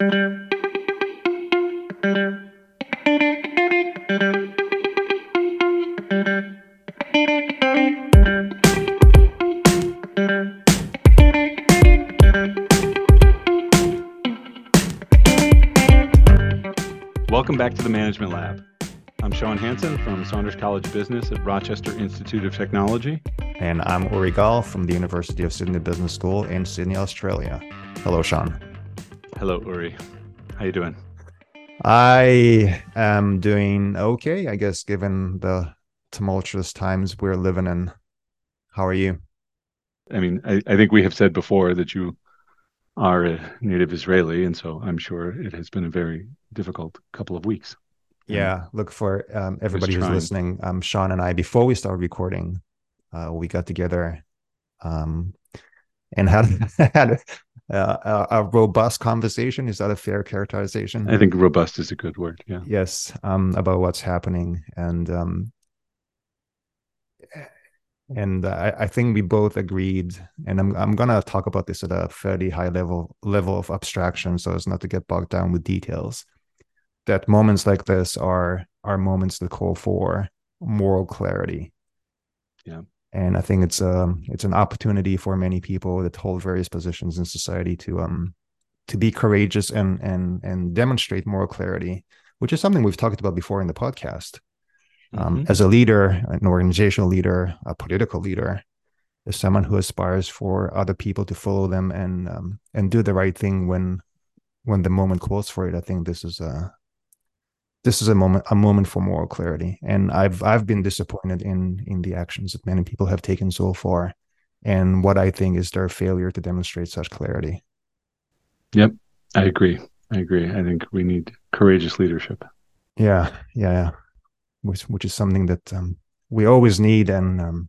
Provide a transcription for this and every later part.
Welcome back to the Management Lab. I'm Sean Hansen from Saunders College of Business at Rochester Institute of Technology. And I'm Uri Gal from the University of Sydney Business School in Sydney, Australia. Hello, Sean. Hello, Uri. How you doing? I am doing okay, I guess, given the tumultuous times we're living in. How are you? I mean, I, I think we have said before that you are a native Israeli, and so I'm sure it has been a very difficult couple of weeks. Yeah, look for um, everybody who's listening. Um, Sean and I, before we started recording, uh, we got together um, and had had a, a, robust conversation. Is that a fair characterization? I think robust is a good word. Yeah. Yes, um, about what's happening, and um, and I, I, think we both agreed. And I'm I'm gonna talk about this at a fairly high level level of abstraction, so as not to get bogged down with details. That moments like this are are moments that call for moral clarity. Yeah and I think it's a um, it's an opportunity for many people that hold various positions in society to um to be courageous and and and demonstrate moral clarity, which is something we've talked about before in the podcast. Um, mm-hmm. As a leader, an organizational leader, a political leader, as someone who aspires for other people to follow them and um, and do the right thing when when the moment calls for it. I think this is a this is a moment a moment for moral clarity. And i've i've been disappointed in in the actions that many people have taken so far. And what i think is their failure to demonstrate such clarity. Yep. I agree. I agree. I think we need courageous leadership. Yeah. Yeah, yeah. Which, which is something that um, we always need. And um,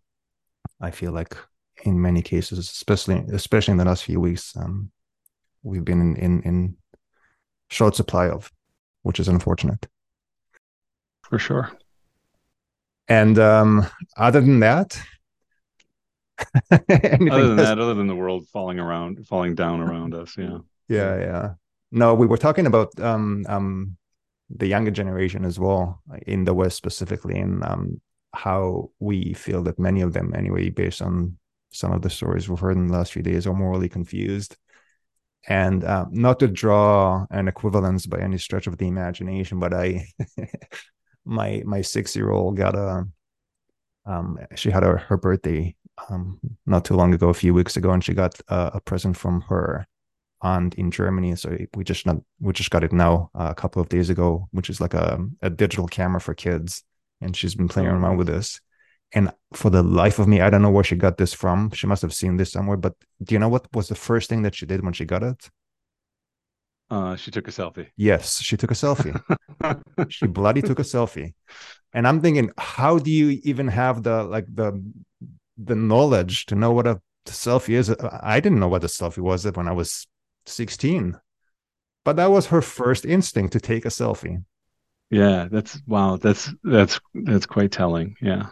i feel like in many cases especially especially in the last few weeks um, we've been in, in in short supply of which is unfortunate for sure. And um, other than that, other than that, other than the world falling around, falling down around us, yeah, yeah, yeah. No, we were talking about um, um, the younger generation as well in the West specifically, and um, how we feel that many of them, anyway, based on some of the stories we've heard in the last few days, are morally confused. And uh, not to draw an equivalence by any stretch of the imagination, but I my my six year old got a um she had a, her birthday um not too long ago a few weeks ago and she got a, a present from her aunt in Germany. So we just not we just got it now uh, a couple of days ago which is like a a digital camera for kids. And she's been playing around with this. And for the life of me I don't know where she got this from. She must have seen this somewhere. But do you know what was the first thing that she did when she got it uh, she took a selfie. Yes, she took a selfie. she bloody took a selfie. And I'm thinking, how do you even have the like the the knowledge to know what a selfie is? I didn't know what a selfie was when I was 16. But that was her first instinct to take a selfie. Yeah, that's wow, that's that's that's quite telling. Yeah.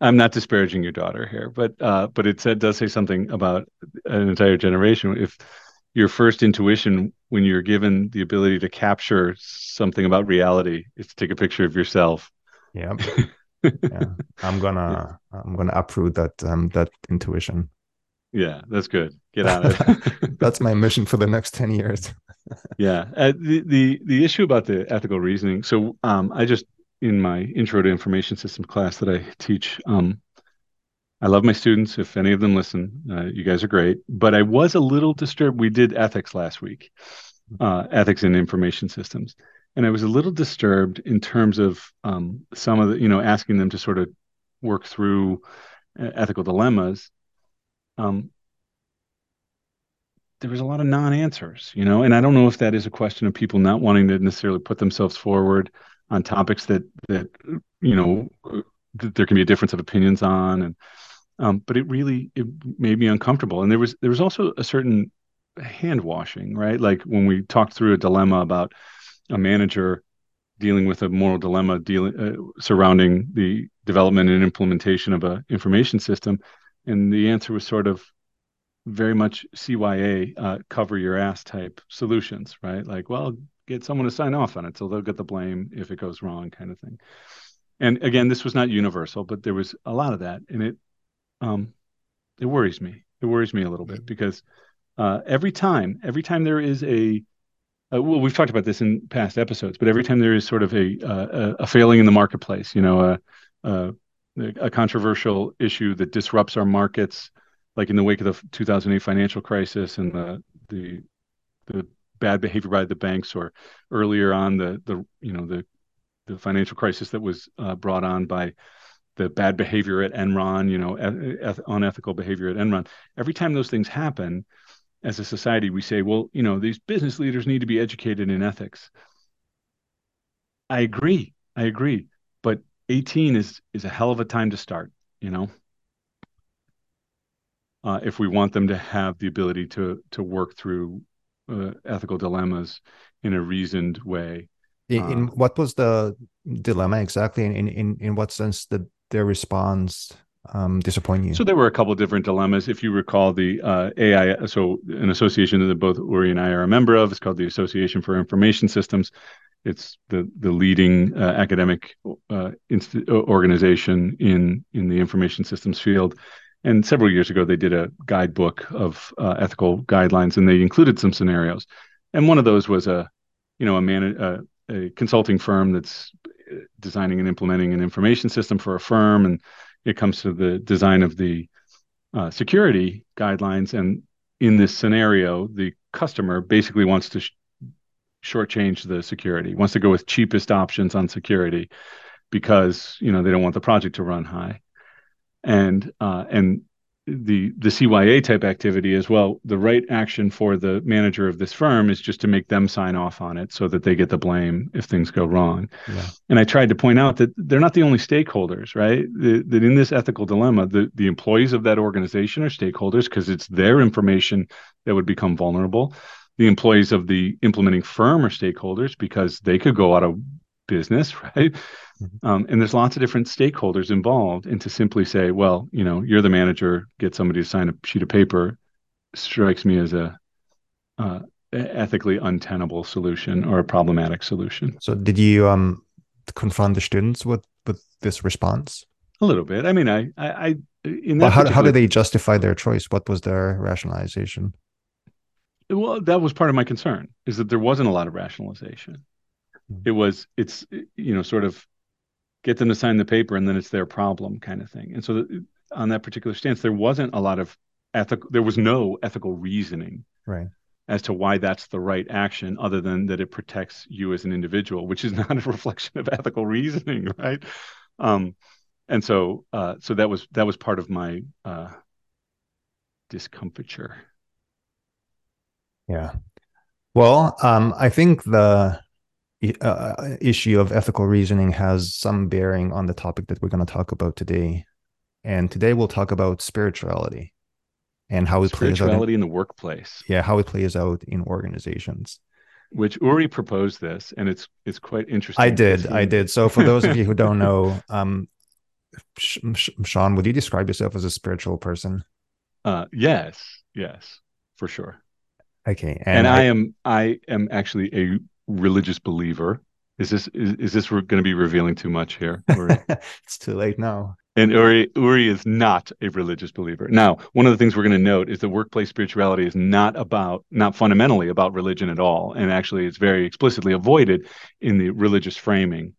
I'm not disparaging your daughter here, but uh, but it said, does say something about an entire generation. If your first intuition when you're given the ability to capture something about reality is to take a picture of yourself. Yeah. yeah. I'm gonna I'm gonna uproot that um that intuition. Yeah, that's good. Get on it. that's my mission for the next 10 years. yeah. Uh, the, the the issue about the ethical reasoning. So um I just in my intro to information systems class that I teach, um, I love my students. If any of them listen, uh, you guys are great. But I was a little disturbed. We did ethics last week, uh, ethics in information systems, and I was a little disturbed in terms of um, some of the, you know, asking them to sort of work through uh, ethical dilemmas. Um, there was a lot of non-answers, you know, and I don't know if that is a question of people not wanting to necessarily put themselves forward on topics that that you know there can be a difference of opinions on and um, but it really it made me uncomfortable. And there was there was also a certain hand washing, right? Like when we talked through a dilemma about a manager dealing with a moral dilemma dealing uh, surrounding the development and implementation of a information system, and the answer was sort of, very much CYA uh, cover your ass type solutions, right? Like, well, get someone to sign off on it so they'll get the blame if it goes wrong, kind of thing. And again, this was not universal, but there was a lot of that, and it um, it worries me. It worries me a little bit because uh, every time, every time there is a uh, well, we've talked about this in past episodes, but every time there is sort of a uh, a failing in the marketplace, you know, a, a, a controversial issue that disrupts our markets, like in the wake of the 2008 financial crisis and the the the bad behavior by the banks, or earlier on the the you know the the financial crisis that was uh, brought on by the bad behavior at Enron, you know, eth- unethical behavior at Enron. Every time those things happen, as a society, we say, well, you know, these business leaders need to be educated in ethics. I agree. I agree. But 18 is is a hell of a time to start, you know. Uh, if we want them to have the ability to to work through uh, ethical dilemmas in a reasoned way. In, in, uh, what was the dilemma exactly? In in in what sense did their response um, disappoint you? So there were a couple different dilemmas. If you recall, the uh, AI, so an association that both Uri and I are a member of, it's called the Association for Information Systems. It's the the leading uh, academic uh, inst- organization in in the information systems field. And several years ago, they did a guidebook of uh, ethical guidelines, and they included some scenarios. And one of those was a, you know, a man, uh, a consulting firm that's uh, designing and implementing an information system for a firm, and it comes to the design of the uh, security guidelines. And in this scenario, the customer basically wants to sh- shortchange the security, wants to go with cheapest options on security because you know they don't want the project to run high, and uh, and the the CYA type activity as well. The right action for the manager of this firm is just to make them sign off on it so that they get the blame if things go wrong. Yeah. And I tried to point out that they're not the only stakeholders, right? The, that in this ethical dilemma, the the employees of that organization are stakeholders because it's their information that would become vulnerable. The employees of the implementing firm are stakeholders because they could go out of business, right? Mm-hmm. Um, and there's lots of different stakeholders involved. And to simply say, well, you know, you're the manager, get somebody to sign a sheet of paper, strikes me as a uh, ethically untenable solution or a problematic solution. So, did you um, confront the students with with this response? A little bit. I mean, I, I, I in that. Well, how, how did they justify their choice? What was their rationalization? Well, that was part of my concern is that there wasn't a lot of rationalization. It was, it's, you know, sort of get them to sign the paper and then it's their problem kind of thing. And so on that particular stance, there wasn't a lot of ethical, there was no ethical reasoning. Right. As to why that's the right action, other than that it protects you as an individual, which is not a reflection of ethical reasoning, right? Um, and so, uh, so that was that was part of my uh, discomfiture. Yeah. Well, um, I think the uh, issue of ethical reasoning has some bearing on the topic that we're going to talk about today. And today we'll talk about spirituality and how it plays out spirituality in, in the workplace. Yeah, how it plays out in organizations. Which Uri proposed this, and it's it's quite interesting. I did. I did. So for those of you who don't know, um, Sean, would you describe yourself as a spiritual person? Uh, yes, yes, for sure. Okay, and, and I, I am I am actually a religious believer. Is this is, is this going to be revealing too much here? it's too late now. And Uri, Uri is not a religious believer. Now, one of the things we're going to note is that workplace spirituality is not about, not fundamentally about religion at all. And actually, it's very explicitly avoided in the religious framing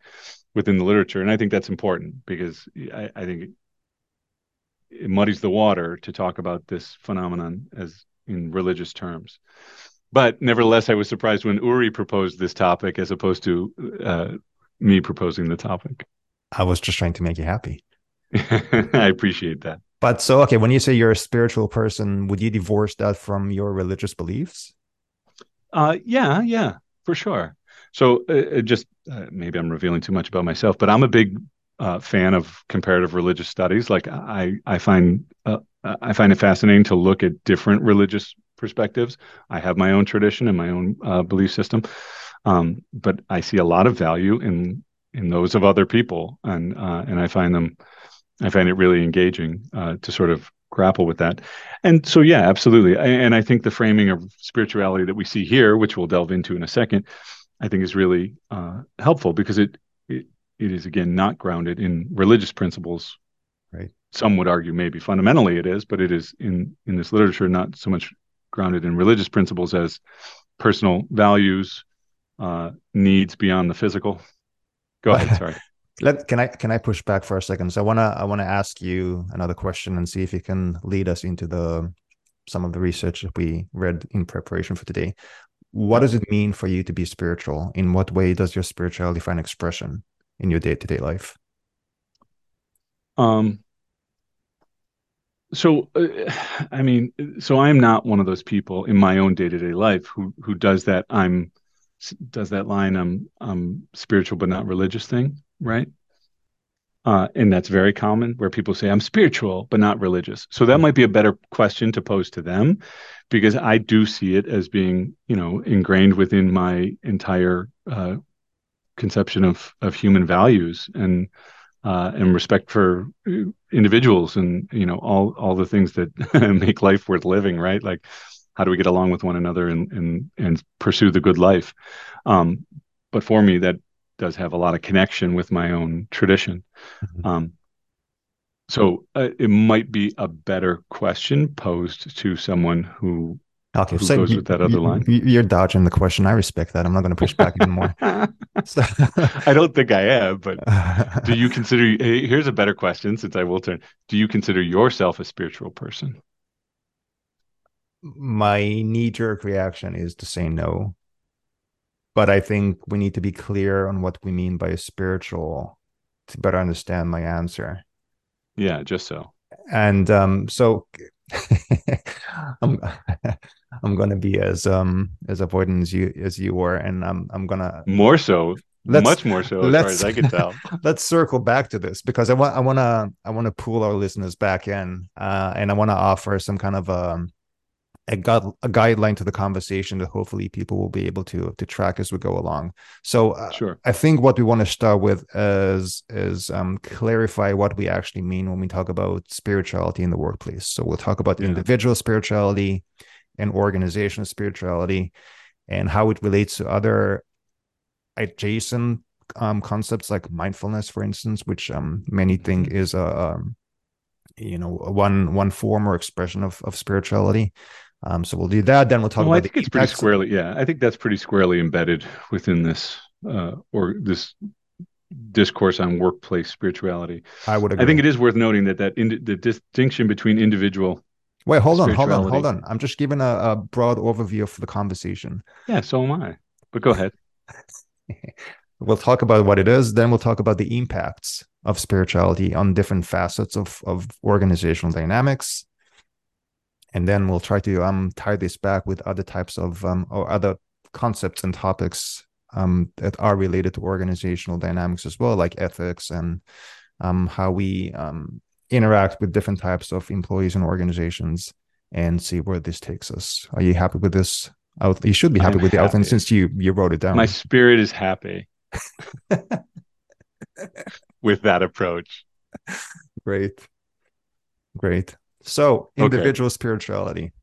within the literature. And I think that's important because I, I think it, it muddies the water to talk about this phenomenon as in religious terms but nevertheless, I was surprised when Uri proposed this topic as opposed to uh, me proposing the topic. I was just trying to make you happy. I appreciate that. But so, okay, when you say you're a spiritual person, would you divorce that from your religious beliefs? Uh, yeah, yeah, for sure. So, uh, uh just uh, maybe I'm revealing too much about myself, but I'm a big uh, fan of comparative religious studies. Like I, I find uh, I find it fascinating to look at different religious perspectives. I have my own tradition and my own uh, belief system, um, but I see a lot of value in in those of other people, and uh, and I find them, I find it really engaging uh, to sort of grapple with that. And so, yeah, absolutely. And I think the framing of spirituality that we see here, which we'll delve into in a second, I think is really uh, helpful because it, it it is again not grounded in religious principles. Right. Some would argue maybe fundamentally it is, but it is in in this literature not so much grounded in religious principles as personal values, uh, needs beyond the physical. Go ahead. Sorry. Let, can I can I push back for a second? So I wanna I wanna ask you another question and see if you can lead us into the some of the research that we read in preparation for today. What does it mean for you to be spiritual? In what way does your spirituality find expression in your day to day life? Um. So, uh, I mean, so I'm not one of those people in my own day to day life who who does that. I'm does that line I'm I'm spiritual but not religious thing right? Uh, and that's very common where people say, I'm spiritual, but not religious. So that might be a better question to pose to them because I do see it as being, you know, ingrained within my entire uh, conception of, of human values and, uh, and respect for individuals and, you know, all, all the things that make life worth living, right? Like, how do we get along with one another and, and, and pursue the good life? Um, but for me, that does have a lot of connection with my own tradition. Mm-hmm. Um, so uh, it might be a better question posed to someone who Okay, Who so goes you, with that other line? You're dodging the question. I respect that. I'm not going to push back anymore. so, I don't think I am, but do you consider? Here's a better question, since I will turn. Do you consider yourself a spiritual person? My knee-jerk reaction is to say no but I think we need to be clear on what we mean by a spiritual to better understand my answer. Yeah, just so. And um, so I'm I'm gonna be as um as avoidant as you as you were, and I'm I'm gonna more so. much more so as far as I can tell. let's circle back to this because I want I want to I want to pull our listeners back in, uh, and I want to offer some kind of um a, gu- a guideline to the conversation that hopefully people will be able to to track as we go along. So uh, sure. I think what we want to start with is is um, clarify what we actually mean when we talk about spirituality in the workplace. So we'll talk about yeah. individual spirituality and organizational spirituality and how it relates to other adjacent um, concepts like mindfulness, for instance, which um, many think mm-hmm. is a um, you know one one form or expression of, of spirituality um, so we'll do that. Then we'll talk well, about. I think it's pretty squarely. Yeah, I think that's pretty squarely embedded within this uh, or this discourse on workplace spirituality. I would. Agree. I think it is worth noting that that in, the distinction between individual. Wait, hold on, hold on, hold on. I'm just giving a, a broad overview of the conversation. Yeah, so am I. But go ahead. we'll talk about what it is. Then we'll talk about the impacts of spirituality on different facets of of organizational dynamics and then we'll try to um, tie this back with other types of um, or other concepts and topics um, that are related to organizational dynamics as well, like ethics and um, how we um, interact with different types of employees and organizations, and see where this takes us. Are you happy with this? Out, you should be happy I'm with the outline since you you wrote it down. My spirit is happy with that approach. Great, great. So individual okay. spirituality.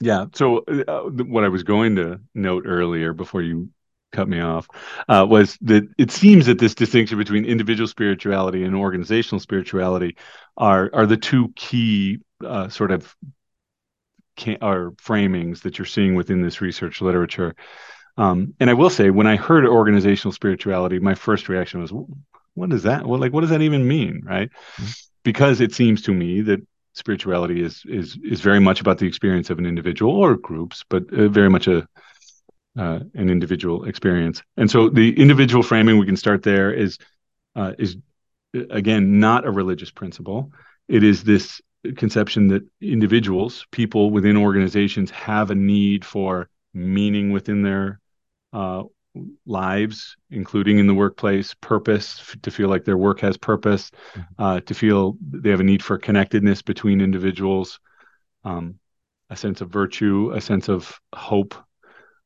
Yeah. So uh, what I was going to note earlier before you cut me off uh, was that it seems that this distinction between individual spirituality and organizational spirituality are are the two key uh, sort of can, are framings that you're seeing within this research literature. Um, and I will say, when I heard organizational spirituality, my first reaction was, "What is that? Well, like, what does that even mean?" Right? Mm-hmm. Because it seems to me that spirituality is is is very much about the experience of an individual or groups, but uh, very much a uh, an individual experience. And so the individual framing we can start there is uh, is again not a religious principle. It is this conception that individuals, people within organizations, have a need for meaning within their uh, lives, including in the workplace, purpose to feel like their work has purpose, mm-hmm. uh, to feel they have a need for connectedness between individuals, um, a sense of virtue, a sense of hope.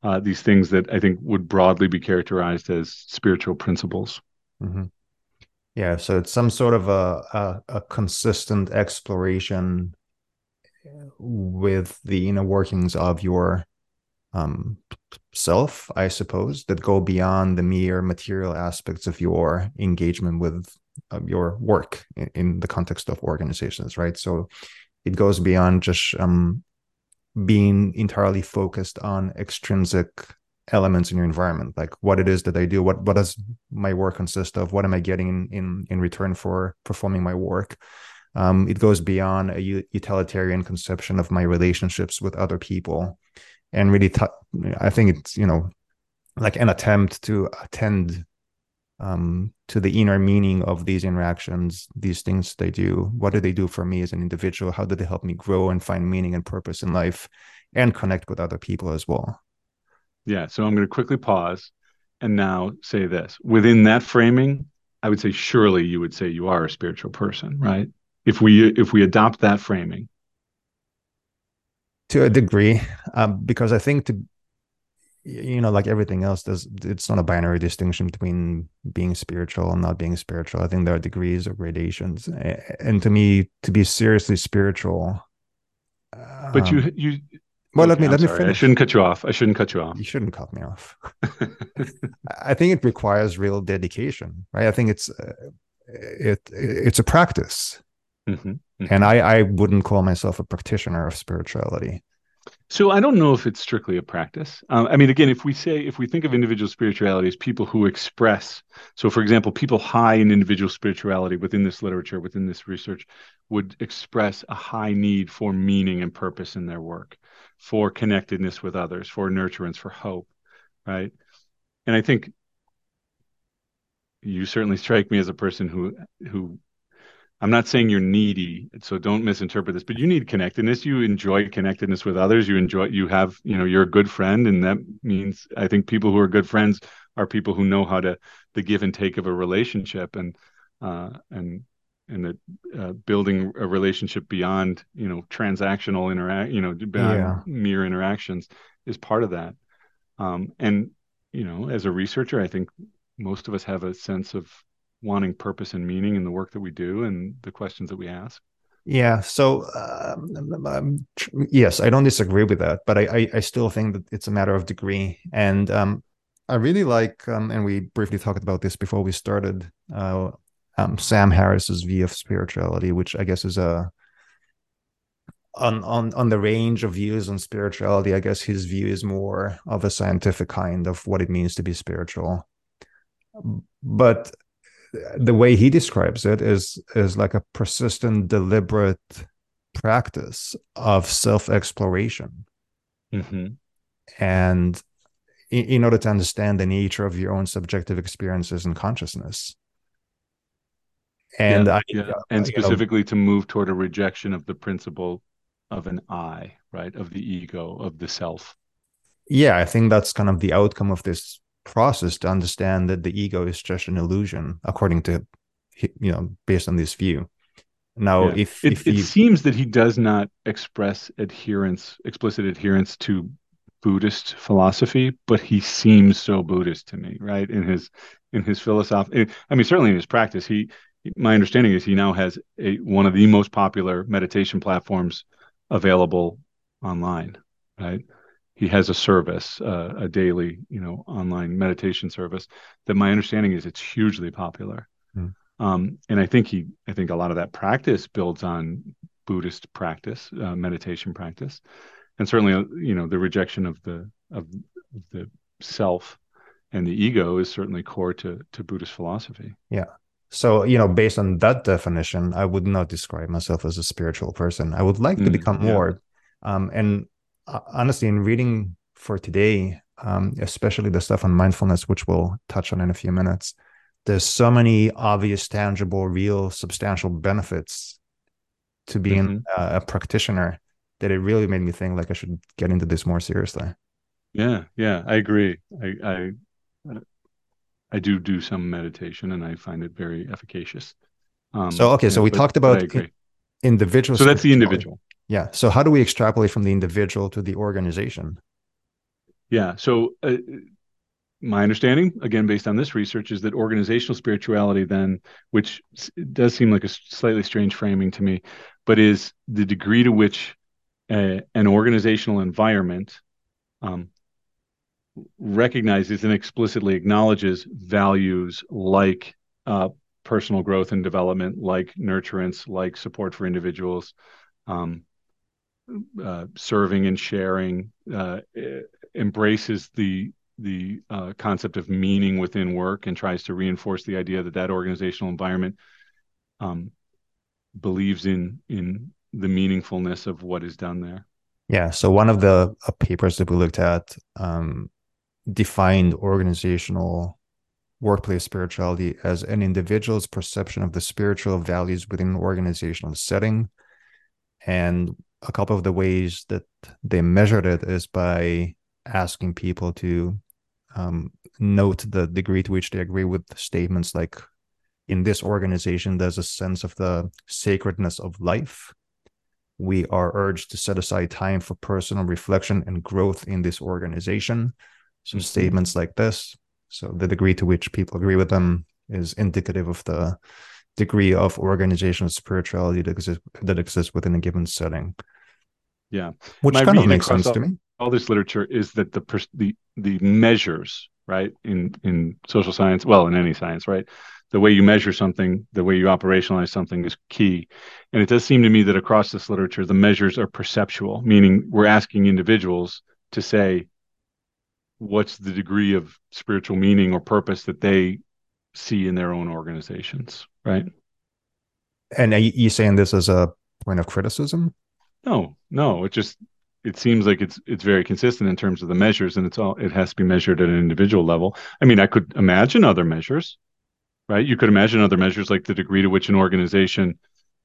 Uh, these things that I think would broadly be characterized as spiritual principles. Mm-hmm. Yeah, so it's some sort of a a, a consistent exploration with the inner workings of your um, self, I suppose, that go beyond the mere material aspects of your engagement with uh, your work in, in, the context of organizations, right? So it goes beyond just um, being entirely focused on extrinsic elements in your environment like what it is that i do what what does my work consist of what am i getting in in, in return for performing my work? Um, it goes beyond a utilitarian conception of my relationships with other people and really t- i think it's you know like an attempt to attend um, to the inner meaning of these interactions these things they do. What do they do for me as an individual? How do they help me grow and find meaning and purpose in life and connect with other people as well? Yeah so i'm going to quickly pause and now say this. Within that framing i would say surely you would say you are a spiritual person right? If we if we adopt that framing. To a degree um, because i think to you know like everything else there's it's not a binary distinction between being spiritual and not being spiritual. I think there are degrees or gradations. And to me to be seriously spiritual but you um, you well okay, let me I'm let me finish. i shouldn't cut you off i shouldn't cut you off. You shouldn't cut me off. I think it requires real dedication right? I think it's uh, it it's a practice. Mm-hmm, mm-hmm. and i i wouldn't call myself a practitioner of spirituality so I don't know if it's strictly a practice. Uh, I mean, again, if we say if we think of individual spirituality as people who express, so for example, people high in individual spirituality within this literature, within this research, would express a high need for meaning and purpose in their work, for connectedness with others, for nurturance, for hope, right? And I think you certainly strike me as a person who who I'm not saying you're needy, so don't misinterpret this, but you need connectedness. You enjoy connectedness with others. You enjoy, you have, you know, you're a good friend. And that means I think people who are good friends are people who know how to, the give and take of a relationship and, uh, and, and the uh, building a relationship beyond, you know, transactional interact, you know, beyond yeah. mere interactions is part of that. Um, and, you know, as a researcher, I think most of us have a sense of wanting purpose and meaning in the work that we do and the questions that we ask? Yeah. So um, yes, I don't disagree with that, but I, I, I still think that it's a matter of degree. And um, I really like, um, and we briefly talked about this before we started. Uh, um, Sam Harris's view of spirituality, which I guess is a on on on the range of views on spirituality. I guess his view is more of a scientific kind of what it means to be spiritual. But the way he describes it is is like a persistent deliberate practice of self-exploration mm-hmm. and in, in, order to understand the nature of your own subjective experiences and consciousness and yeah, I, yeah. and specifically know, to move toward a rejection of the principle of an i right of the ego of the self yeah i think that's kind of the outcome of this process to understand that the ego is just an illusion according to you know based on this view. Now yeah. if, it, if it seems that he does not express adherence explicit adherence to buddhist philosophy but he seems so buddhist to me right? In his in his philosophy eh, i mean certainly in his practice he my understanding is he now has a one of the most popular meditation platforms available online right he has a service, uh, a daily, you know, online meditation service that my understanding is it's hugely popular. Mm. Um, and I think he, I think a lot of that practice builds on Buddhist practice, uh, meditation practice, and certainly, uh, you know, the rejection of the of the self and the ego is certainly core to to Buddhist philosophy. Yeah. So, you know, based on that definition, I would not describe myself as a spiritual person. I would like to mm, become yeah. more. Um, and honestly, in reading for today, um, especially the stuff on mindfulness, which we'll touch on in a few minutes, there's so many obvious, tangible, real, substantial benefits to being mm-hmm. a, a practitioner that it really made me think like I should get into this more seriously. Yeah, yeah, I agree. I, I, I do do some meditation, and I find it very efficacious. Um, so okay, so we but, talked about individual. So that's the individual. Yeah. So how do we extrapolate from the individual to the organization? Yeah. So uh, my understanding, again, based on this research, is that organizational spirituality, then, which does seem like a slightly strange framing to me, but is the degree to which a, an organizational environment um, recognizes and explicitly acknowledges values like uh, personal growth and development, like nurturance, like support for individuals, um, uh, serving and sharing, uh, embraces the the uh, concept of meaning within work and tries to reinforce the idea that that organizational environment um, believes in in the meaningfulness of what is done there. Yeah. So one of the uh, papers that we looked at um, defined organizational workplace spirituality as an individual's perception of the spiritual values within an organizational setting. And a couple of the ways that they measured it is by asking people to um, note the degree to which they agree with statements like in this organization there's a sense of the sacredness of life. We are urged to set aside time for personal reflection and growth in this organization. So mm-hmm. statements like this. So the degree to which people agree with them is indicative of the degree of organizational spirituality that exists, that exists within a given setting. Yeah. Which My kind of makes sense all, to me. all this literature is that the the the measures right in in social science well in any science right the way you measure something the way you operationalize something is key. And it does seem to me that across this literature the measures are perceptual meaning we're asking individuals to say what's the degree of spiritual meaning or purpose that they see in their own organizations right and are you saying this as a point of criticism no no it just it seems like it's it's very consistent in terms of the measures, and it's all it has to be measured at an individual level. I mean, I could imagine other measures, right? You could imagine other measures like the degree to which an organization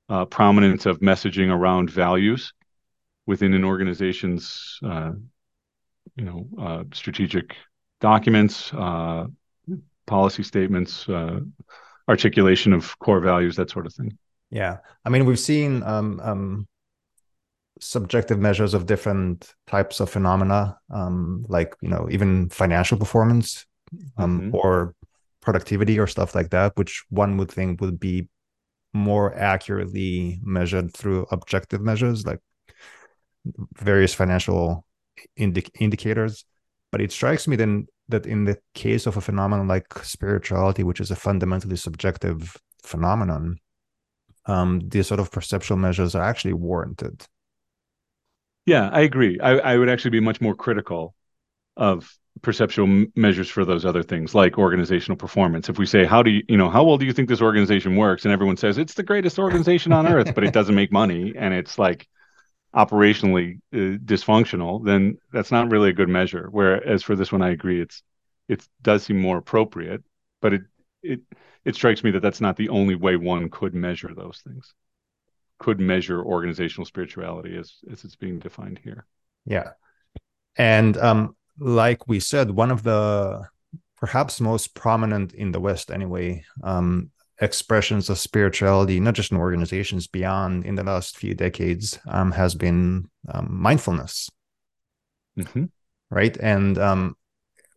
uh, prominence of messaging around values within an organization's uh, you know uh, strategic documents, uh, policy statements, uh, articulation of core values, that sort of thing. Yeah, I mean, we've seen um, um, subjective measures of different types of phenomena, um, like you know even financial performance um, mm-hmm. or productivity or stuff like that, which one would think would be more accurately measured through objective measures like various financial indi- indicators. But it strikes me then that in the case of a phenomenon like spirituality, which is a fundamentally subjective phenomenon, um, these sort of perceptual measures are actually warranted. Yeah, I agree. I, I would actually be much more critical of perceptual measures for those other things like organizational performance if we say how do you you know how well do you think this organization works and everyone says it's the greatest organization on earth but it doesn't make money and it's like operationally uh, dysfunctional then that's not really a good measure whereas for this one i agree it's it does seem more appropriate but it it it strikes me that that's not the only way one could measure those things could measure organizational spirituality as as it's being defined here. Yeah, and um, like we said, one of the perhaps most prominent in the West, anyway, um, expressions of spirituality, not just in organizations, beyond in the last few decades, um, has been um, mindfulness. Mm-hmm. Right, and um,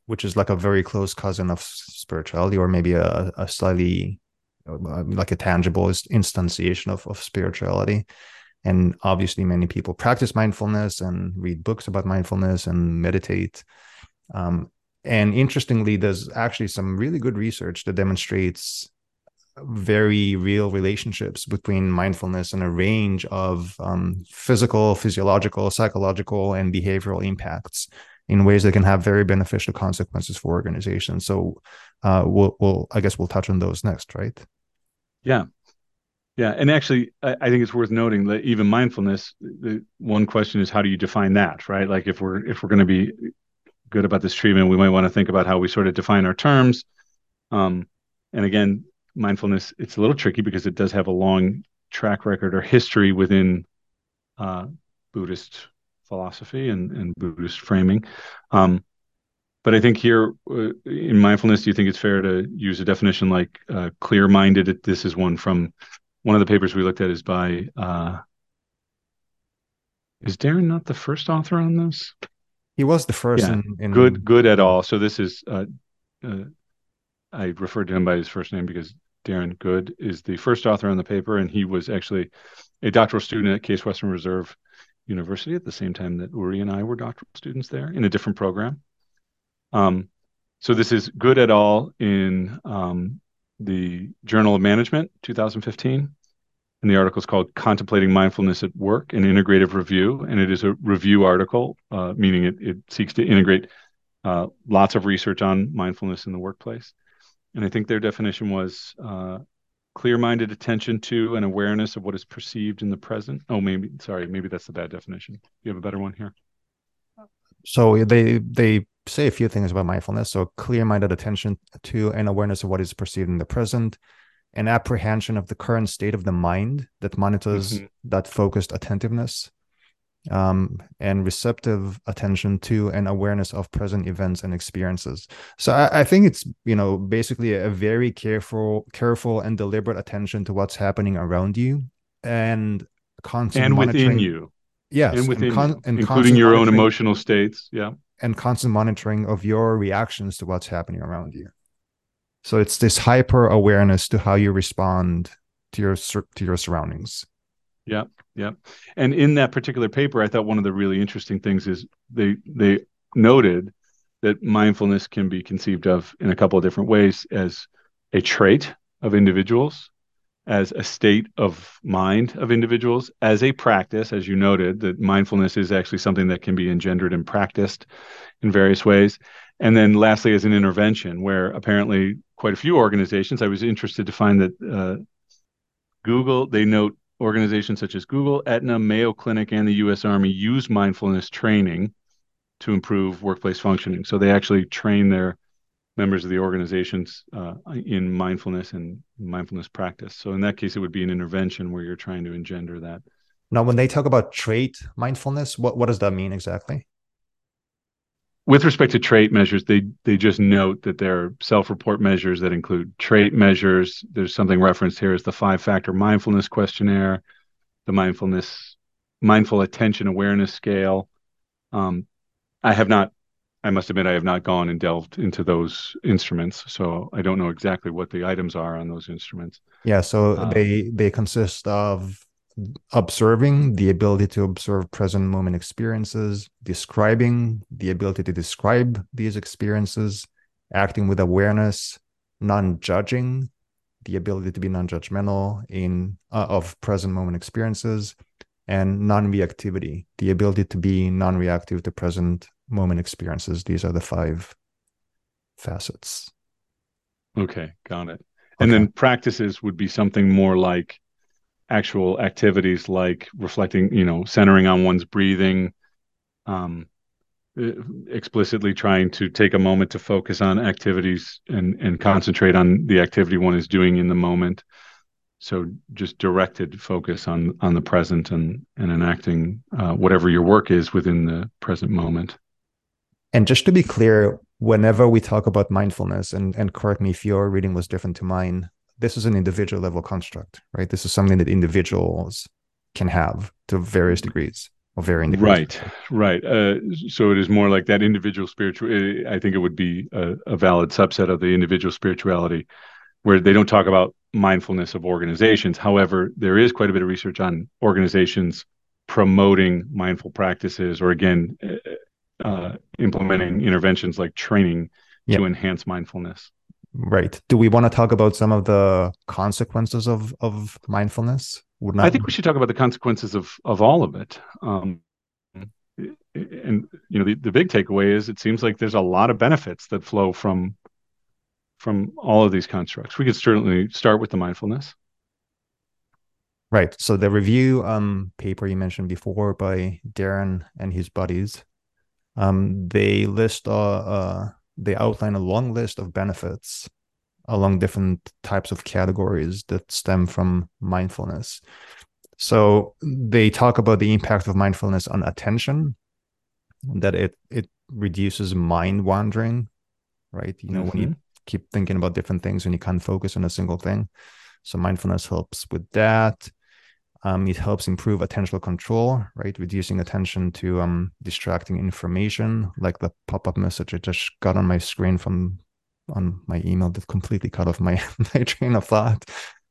which is like a very close cousin of spirituality, or maybe a, a slightly uh, like a tangible instantiation of, of spirituality and obviously many people practice mindfulness and read books about mindfulness and meditate um, and interestingly there's actually some really good research that demonstrates very real relationships between mindfulness and a range of um, physical physiological psychological and behavioral impacts in ways that can have very beneficial consequences for organizations so uh, we'll, we'll i guess we'll touch on those next right yeah. Yeah. And actually, I, I think it's worth noting that even mindfulness, the one question is how do you define that, right? Like if we're if we're going to be good about this treatment, we might want to think about how we sort of define our terms. Um, and again, mindfulness, it's a little tricky because it does have a long track record or history within uh, Buddhist philosophy and, and Buddhist framing. Um, but I think here uh, in mindfulness, do you think it's fair to use a definition like uh, clear-minded? This is one from one of the papers we looked at is by uh, is Darren not the first author on this? He was the first. Yeah. In, in... Good, good at all. So this is uh, uh, I referred to him by his first name because Darren Good is the first author on the paper, and he was actually a doctoral student at Case Western Reserve University at the same time that Uri and I were doctoral students there in a different program. Um, so this is Good et al. in um, the Journal of Management, 2015. And the article is called Contemplating Mindfulness at Work, an Integrative Review. And it is a review article, uh, meaning it, it seeks to integrate uh, lots of research on mindfulness in the workplace. And I think their definition was uh, clear minded attention to and awareness of what is perceived in the present. Oh, maybe, sorry, maybe that's the bad definition. You have a better one here? So they they say a few things about mindfulness. So clear minded attention to and awareness of what is perceived in the present, an apprehension of the current state of the mind that monitors mm-hmm. that focused attentiveness um, and receptive attention to and awareness of present events and experiences. So I, I, think it's you know basically a very careful, careful and deliberate attention to what's happening around you and constant and within you. Yes, and within and con- and including your own emotional states. Yeah, and constant monitoring of your reactions to what's happening around you. So it's this hyper awareness to how you respond to your to your surroundings. Yeah, yeah. And in that particular paper, I thought one of the really interesting things is they they noted that mindfulness can be conceived of in a couple of different ways as a trait of individuals, as a state of mind of individuals, as a practice, as you noted, that mindfulness is actually something that can be engendered and practiced in various ways. And then lastly, as an intervention, where apparently quite a few organizations, I was interested to find that uh, Google, they note organizations such as Google, Aetna, Mayo Clinic, and the U.S. Army use mindfulness training to improve workplace functioning. So they actually train their members of the organizations uh, in mindfulness and mindfulness practice. So in that case, it would be an intervention where you're trying to engender that. Now, when they talk about trait mindfulness, what, what does that mean exactly? With respect to trait measures, they they just note that there are self-report measures that include trait measures. There's something referenced here as the five-factor mindfulness questionnaire, the mindfulness mindful attention awareness scale. Um, I have not, I must admit, I have not gone and delved into those instruments, so I don't know exactly what the items are on those instruments. Yeah, so um, they they consist of observing the ability to observe present moment experiences describing the ability to describe these experiences acting with awareness non-judging the ability to be non-judgmental in uh, of present moment experiences and non-reactivity the ability to be non-reactive to present moment experiences. These are the five facets. Okay got it. And okay. then practices would be something more like actual activities like reflecting, you know, centering on one's breathing, um, explicitly trying to take a moment to focus on activities and and concentrate on the activity one is doing in the moment. So just directed focus on on the present and and enacting uh, whatever your work is within the present moment. And just to be clear, whenever we talk about mindfulness, and and correct me if your reading was different to mine, this is an individual level construct, right? This is something that individuals can have to various degrees or varying degrees. Right, right. Uh, so it is more like that individual spiritual. Uh, I think it would be a, a valid subset of the individual spirituality, where they don't talk about mindfulness of organizations. However, there is quite a bit of research on organizations promoting mindful practices, or again, uh, uh implementing interventions like training yep. to enhance mindfulness. Right. Do we want to talk about some of the consequences of of mindfulness? Would not... I think we should talk about the consequences of of all of it. Um, and you know, the, the big takeaway is it seems like there's a lot of benefits that flow from from all of these constructs. We could certainly start with the mindfulness. Right. So the review um, paper you mentioned before by Darren and his buddies, um, they list uh, uh, they outline a long list of benefits along different types of categories that stem from mindfulness. So they talk about the impact of mindfulness on attention, that it it reduces mind wandering, right? You know, mm-hmm. when you mm-hmm. keep thinking about different things and you can't focus on a single thing. So mindfulness helps with that. Um, it helps improve attentional control, right? Reducing attention to um, distracting information, like the pop-up message I just got on my screen from on my email that completely cut off my my train of thought.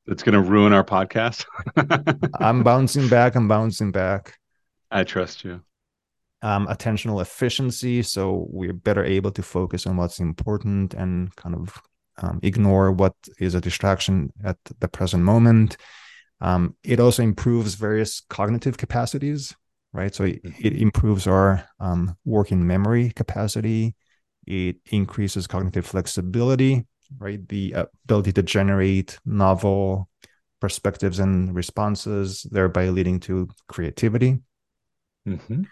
It's going to ruin our podcast. I'm bouncing back. I'm bouncing back. I trust you. Um, attentional efficiency, so we're better able to focus on what's important and kind of um, ignore what is a distraction at the present moment. Um, it also improves various cognitive capacities, right? So it, it improves our um, working memory capacity. It increases cognitive flexibility, right? The ability to generate novel perspectives and responses, thereby leading to creativity. Mm-hmm.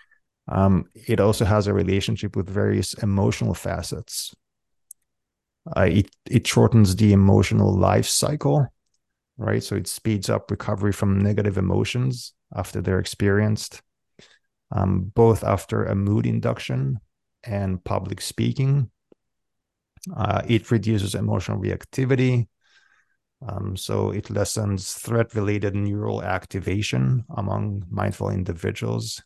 Um, it also has a relationship with various emotional facets. Uh, it it shortens the emotional life cycle, right? So it speeds up recovery from negative emotions after they're experienced, um, both after a mood induction and public speaking. Uh, it reduces emotional reactivity. Um, so it lessens threat related neural activation among mindful individuals.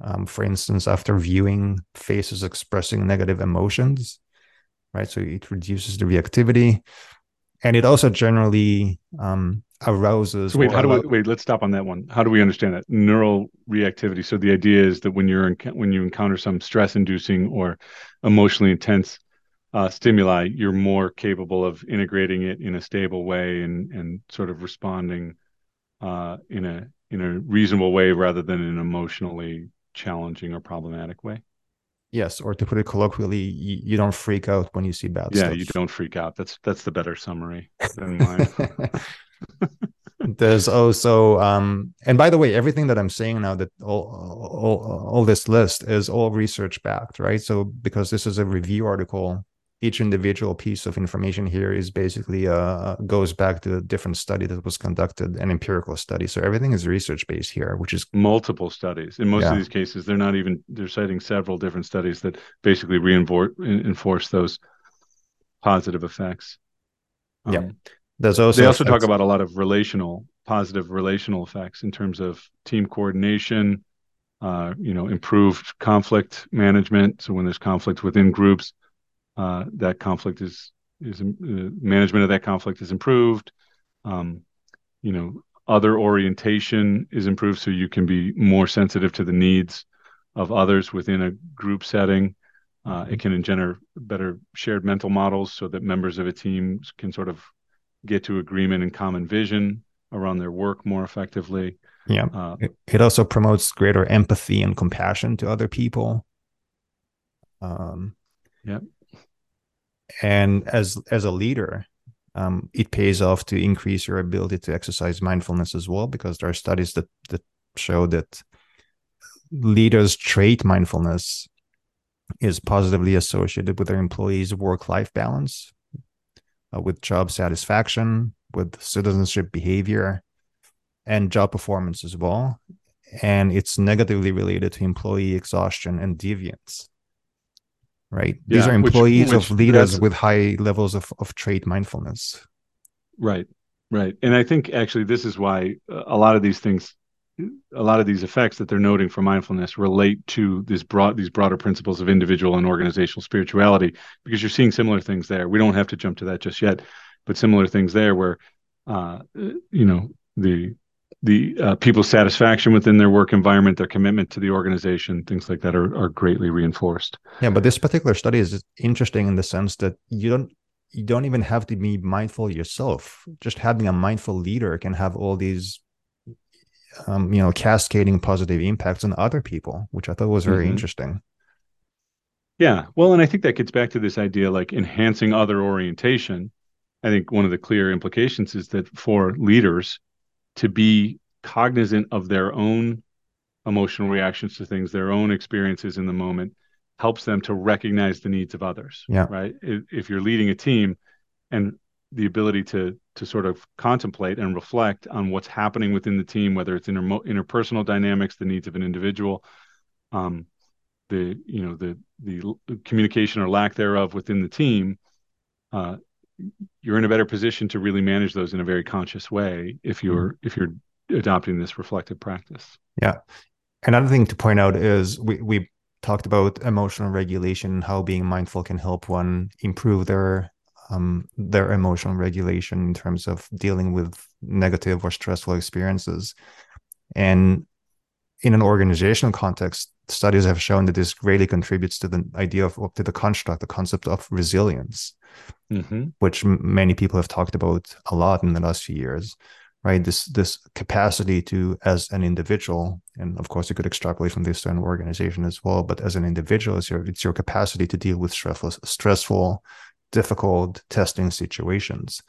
Um, for instance, after viewing faces expressing negative emotions, right? So it reduces the reactivity and it also generally um, arouses. So wait, how do we wait? Let's stop on that one. How do we understand that neural reactivity? So the idea is that when you're in, when you encounter some stress-inducing or emotionally intense uh, stimuli, you're more capable of integrating it in a stable way and and sort of responding uh, in a in a reasonable way rather than an emotionally challenging or problematic way. Yes, or to put it colloquially, you, you don't freak out when you see bad yeah, stuff. Yeah, you don't freak out. That's that's the better summary than mine. There's also, um, and by the way, everything that I'm saying now, that all, all all this list is all research backed, right? So because this is a review article, each individual piece of information here is basically uh, goes back to a different study that was conducted, an empirical study. So everything is research based here, which is multiple studies. In most yeah. of these cases, they're not even they're citing several different studies that basically reinforce those positive effects. Um, yeah, there's also they also talk about a lot of relational positive relational effects in terms of team coordination. Uh, you know, improved conflict management. So when there's conflict within groups, uh, that conflict is is uh, management of that conflict is improved. Um, you know, other orientation is improved, so you can be more sensitive to the needs of others within a group setting. Uh, it can engender better shared mental models so that members of a team can sort of get to agreement and common vision around their work more effectively. Yeah. Uh, it also promotes greater empathy and compassion to other people. Um, yeah and as as a leader um, it pays off to increase your ability to exercise mindfulness as well because there are studies that that show that leaders trait mindfulness is positively associated with their employees work life balance uh, with job satisfaction with citizenship behavior and job performance as well. And it's negatively related to employee exhaustion and deviance right? Yeah, These are employees which, which of leaders with high levels of, of trait mindfulness. Right, right. And I think actually this is why a lot of these things, a lot of these effects that they're noting for mindfulness relate to this broad, these broader principles of individual and organizational spirituality, because you're seeing similar things there. We don't have to jump to that just yet, but similar things there where, uh, you know, the the uh, people's satisfaction within their work environment, their commitment to the organization, things like that are, are greatly reinforced. Yeah, but this particular study is interesting in the sense that you don't you don't even have to be mindful yourself. Just having a mindful leader can have all these um, you know, cascading positive impacts on other people, which I thought was very mm-hmm. interesting. Yeah. Well, and I think that gets back to this idea like enhancing other orientation. I think one of the clear implications is that for leaders, to be cognizant of their own emotional reactions to things, their own experiences in the moment, helps them to recognize the needs of others. Yeah. Right. If you're leading a team and the ability to to sort of contemplate and reflect on what's happening within the team, whether it's inter- interpersonal dynamics, the needs of an individual, um, the you know the the communication or lack thereof within the team, uh, you're in a better position to really manage those in a very conscious way if you're mm-hmm. if you're adopting this reflective practice. Yeah. Another thing to point out is we we talked about emotional regulation how being mindful can help one improve their um, their emotional regulation in terms of dealing with negative or stressful experiences. And in an organizational context, studies have shown that this greatly contributes to the idea of to the construct, the concept of resilience, mm-hmm. which many people have talked about a lot in the last few years. Right, this this capacity to, as an individual, and of course you could extrapolate from this to an organization as well. But as an individual, it's your it's your capacity to deal with stressful, stressful, difficult testing situations.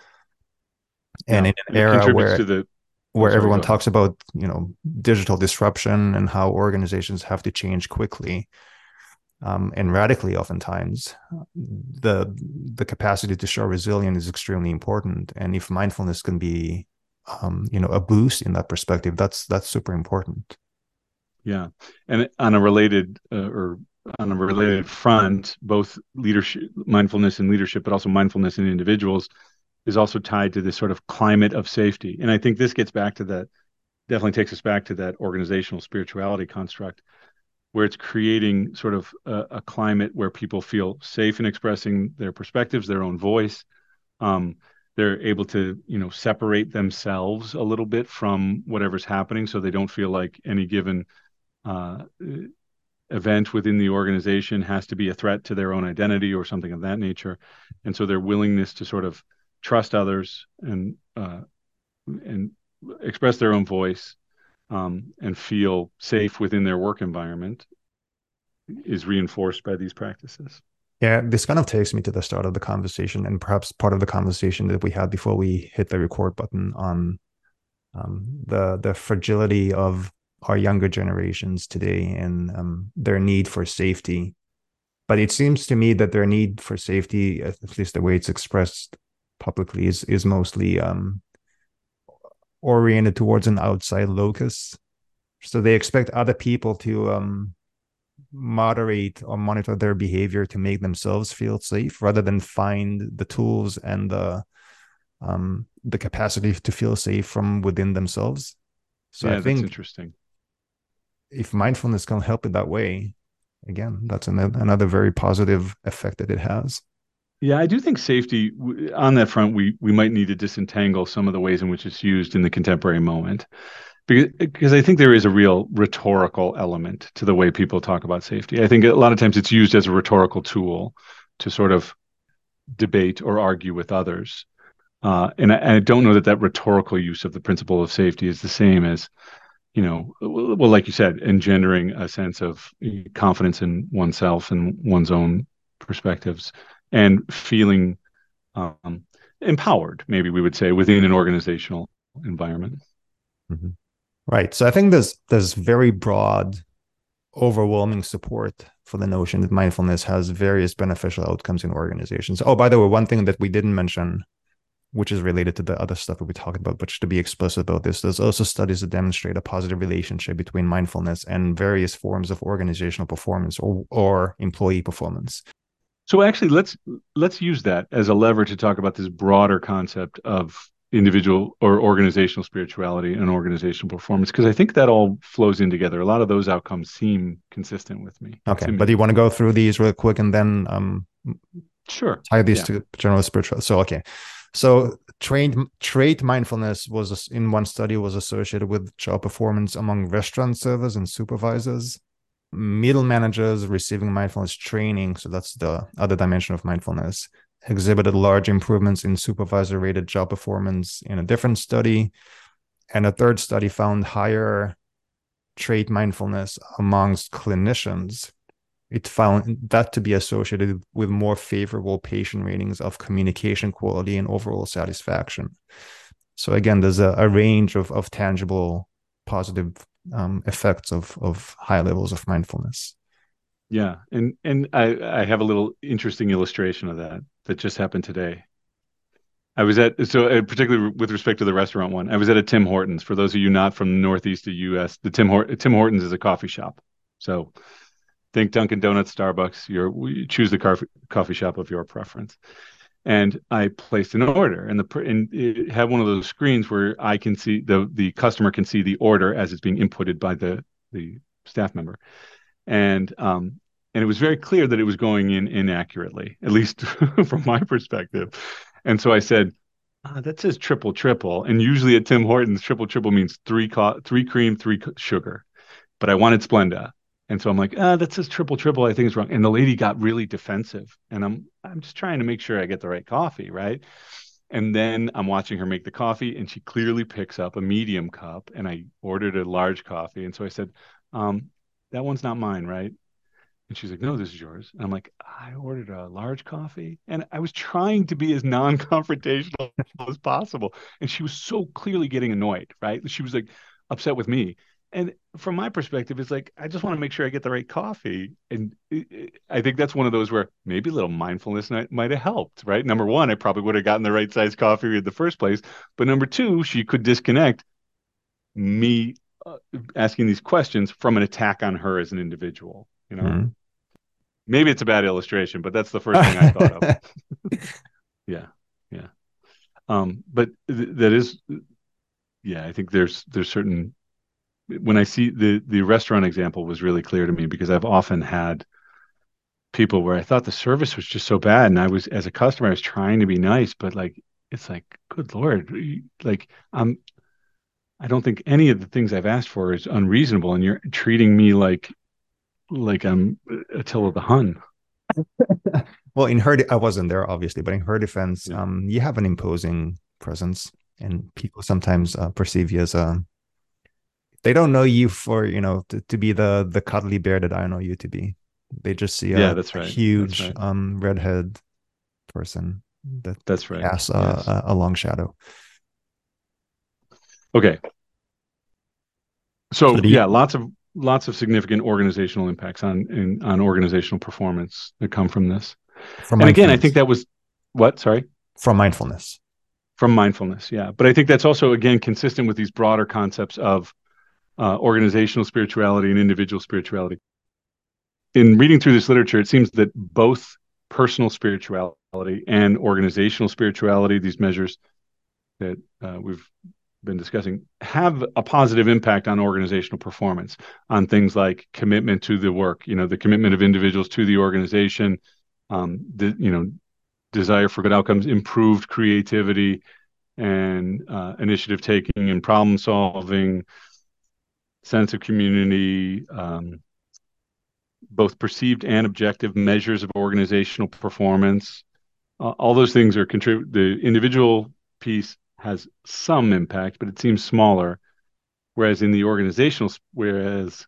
And yeah, in an era where the, where sorry, everyone talks about you know digital disruption and how organizations have to change quickly um, and radically oftentimes the the capacity to show resilience is extremely important. And if mindfulness can be um, you know a boost in that perspective that's that's super important. Yeah. And on a related uh, or on a related front both leadership mindfulness and leadership but also mindfulness in individuals is also tied to this sort of climate of safety. And I think this gets back to that, definitely takes us back to that organizational spirituality construct, where it's creating sort of a, a climate where people feel safe in expressing their perspectives, their own voice. Um, they're able to, you know, separate themselves a little bit from whatever's happening, so they don't feel like any given uh, event within the organization has to be a threat to their own identity or something of that nature. And so their willingness to sort of trust others and uh, and express their own voice um, and feel safe within their work environment is reinforced by these practices. Yeah, this kind of takes me to the start of the conversation and perhaps part of the conversation that we had before we hit the record button on um, the the fragility of our younger generations today and um, their need for safety. But it seems to me that their need for safety, at least the way it's expressed publicly is is mostly um, oriented towards an outside locus. So they expect other people to um, moderate or monitor their behavior to make themselves feel safe, rather than find the tools and the um, the capacity to feel safe from within themselves. So yeah, I think interesting. If mindfulness can help in that way, again, that's an, another very positive effect that it has. Yeah, I do think safety on that front, we we might need to disentangle some of the ways in which it's used in the contemporary moment, because because I think there is a real rhetorical element to the way people talk about safety. I think a lot of times it's used as a rhetorical tool to sort of debate or argue with others, uh, and, I, and I don't know that that rhetorical use of the principle of safety is the same as you know, well, like you said, engendering a sense of confidence in oneself and one's own perspectives and feeling um, empowered, maybe we would say, within an organizational environment. Mm-hmm. Right. So I think there's there's very broad, overwhelming support for the notion that mindfulness has various beneficial outcomes in organizations. Oh, by the way, one thing that we didn't mention, which is related to the other stuff that we talked about, but to be explicit about this, there's also studies that demonstrate a positive relationship between mindfulness and various forms of organizational performance or, or employee performance. So actually, let's let's use that as a lever to talk about this broader concept of individual or organizational spirituality and organizational performance because I think that all flows in together. A lot of those outcomes seem consistent with me. Okay, but do you want to go through these real quick and then um sure tie these yeah. to general spiritual. So okay, so trained trait mindfulness was in one study was associated with job performance among restaurant servers and supervisors middle managers receiving mindfulness training, so that's the other dimension of mindfulness, exhibited large improvements in supervisor rated job performance in a different study. And a third study found higher trait mindfulness amongst clinicians. It found that to be associated with more favorable patient ratings of communication quality and overall satisfaction. So again, there's a, a range of, of tangible positive um, effects of of high levels of mindfulness. Yeah, and and I I have a little interesting illustration of that that just happened today. I was at so uh, particularly with respect to the restaurant one. I was at a Tim Hortons. For those of you not from the northeast of the U.S., the Tim Hort- Tim Hortons is a coffee shop. So think Dunkin' Donuts, Starbucks. You choose the car- coffee shop of your preference and I placed an order, and the and it had one of those screens where I can see the the customer can see the order as it's being inputted by the the staff member, and um, and it was very clear that it was going in inaccurately, at least from my perspective. And so I said, ah, "That says triple triple," and usually at Tim Hortons, triple triple means three co- three cream, three sugar, but I wanted Splenda, and so I'm like, "Ah, that says triple triple. I think it's wrong." And the lady got really defensive, and I'm I'm just trying to make sure I get the right coffee, right? And then I'm watching her make the coffee, and she clearly picks up a medium cup, and I ordered a large coffee, and so I said, um, "That one's not mine, right?" And she's like, no, this is yours. And I'm like, I ordered a large coffee. And I was trying to be as non confrontational as possible. And she was so clearly getting annoyed, right? She was like upset with me. And from my perspective, it's like, I just want to make sure I get the right coffee. And I think that's one of those where maybe a little mindfulness might have helped, right? Number one, I probably would have gotten the right size coffee in the first place. But number two, she could disconnect me uh, asking these questions from an attack on her as an individual you know, mm-hmm. maybe it's a bad illustration, but that's the first thing I thought of. yeah, yeah. Um, but th- that is, yeah. I think there's there's certain when I see the the restaurant example was really clear to me because I've often had people where I thought the service was just so bad, and I was as a customer I was trying to be nice, but like it's like, good lord, like I'm. I don't think any of the things I've asked for is unreasonable, and you're treating me like like I'm Attila the Hun. well, in her, I wasn't there obviously, but in her defense, yeah. um, you have an imposing presence, and people sometimes uh, perceive you as a. They don't know you for you know to, to be the the cuddly bear that I know you to be. They just see a, yeah, that's right. huge that's right. um redhead person that that's right. casts a, yes. a, a long shadow. Okay. So, so you, yeah, lots of lots of significant organizational impacts on in, on organizational performance that come from this. From and again, I think that was what sorry from mindfulness. From mindfulness, yeah. But I think that's also again consistent with these broader concepts of uh, organizational spirituality and individual spirituality. In reading through this literature, it seems that both personal spirituality and organizational spirituality, these measures that uh, we've been discussing have a positive impact on organizational performance on things like commitment to the work you know the commitment of individuals to the organization um, the you know desire for good outcomes improved creativity and uh, initiative taking and problem solving sense of community um, both perceived and objective measures of organizational performance uh, all those things are contribute the individual piece has some impact, but it seems smaller. Whereas in the organizational, whereas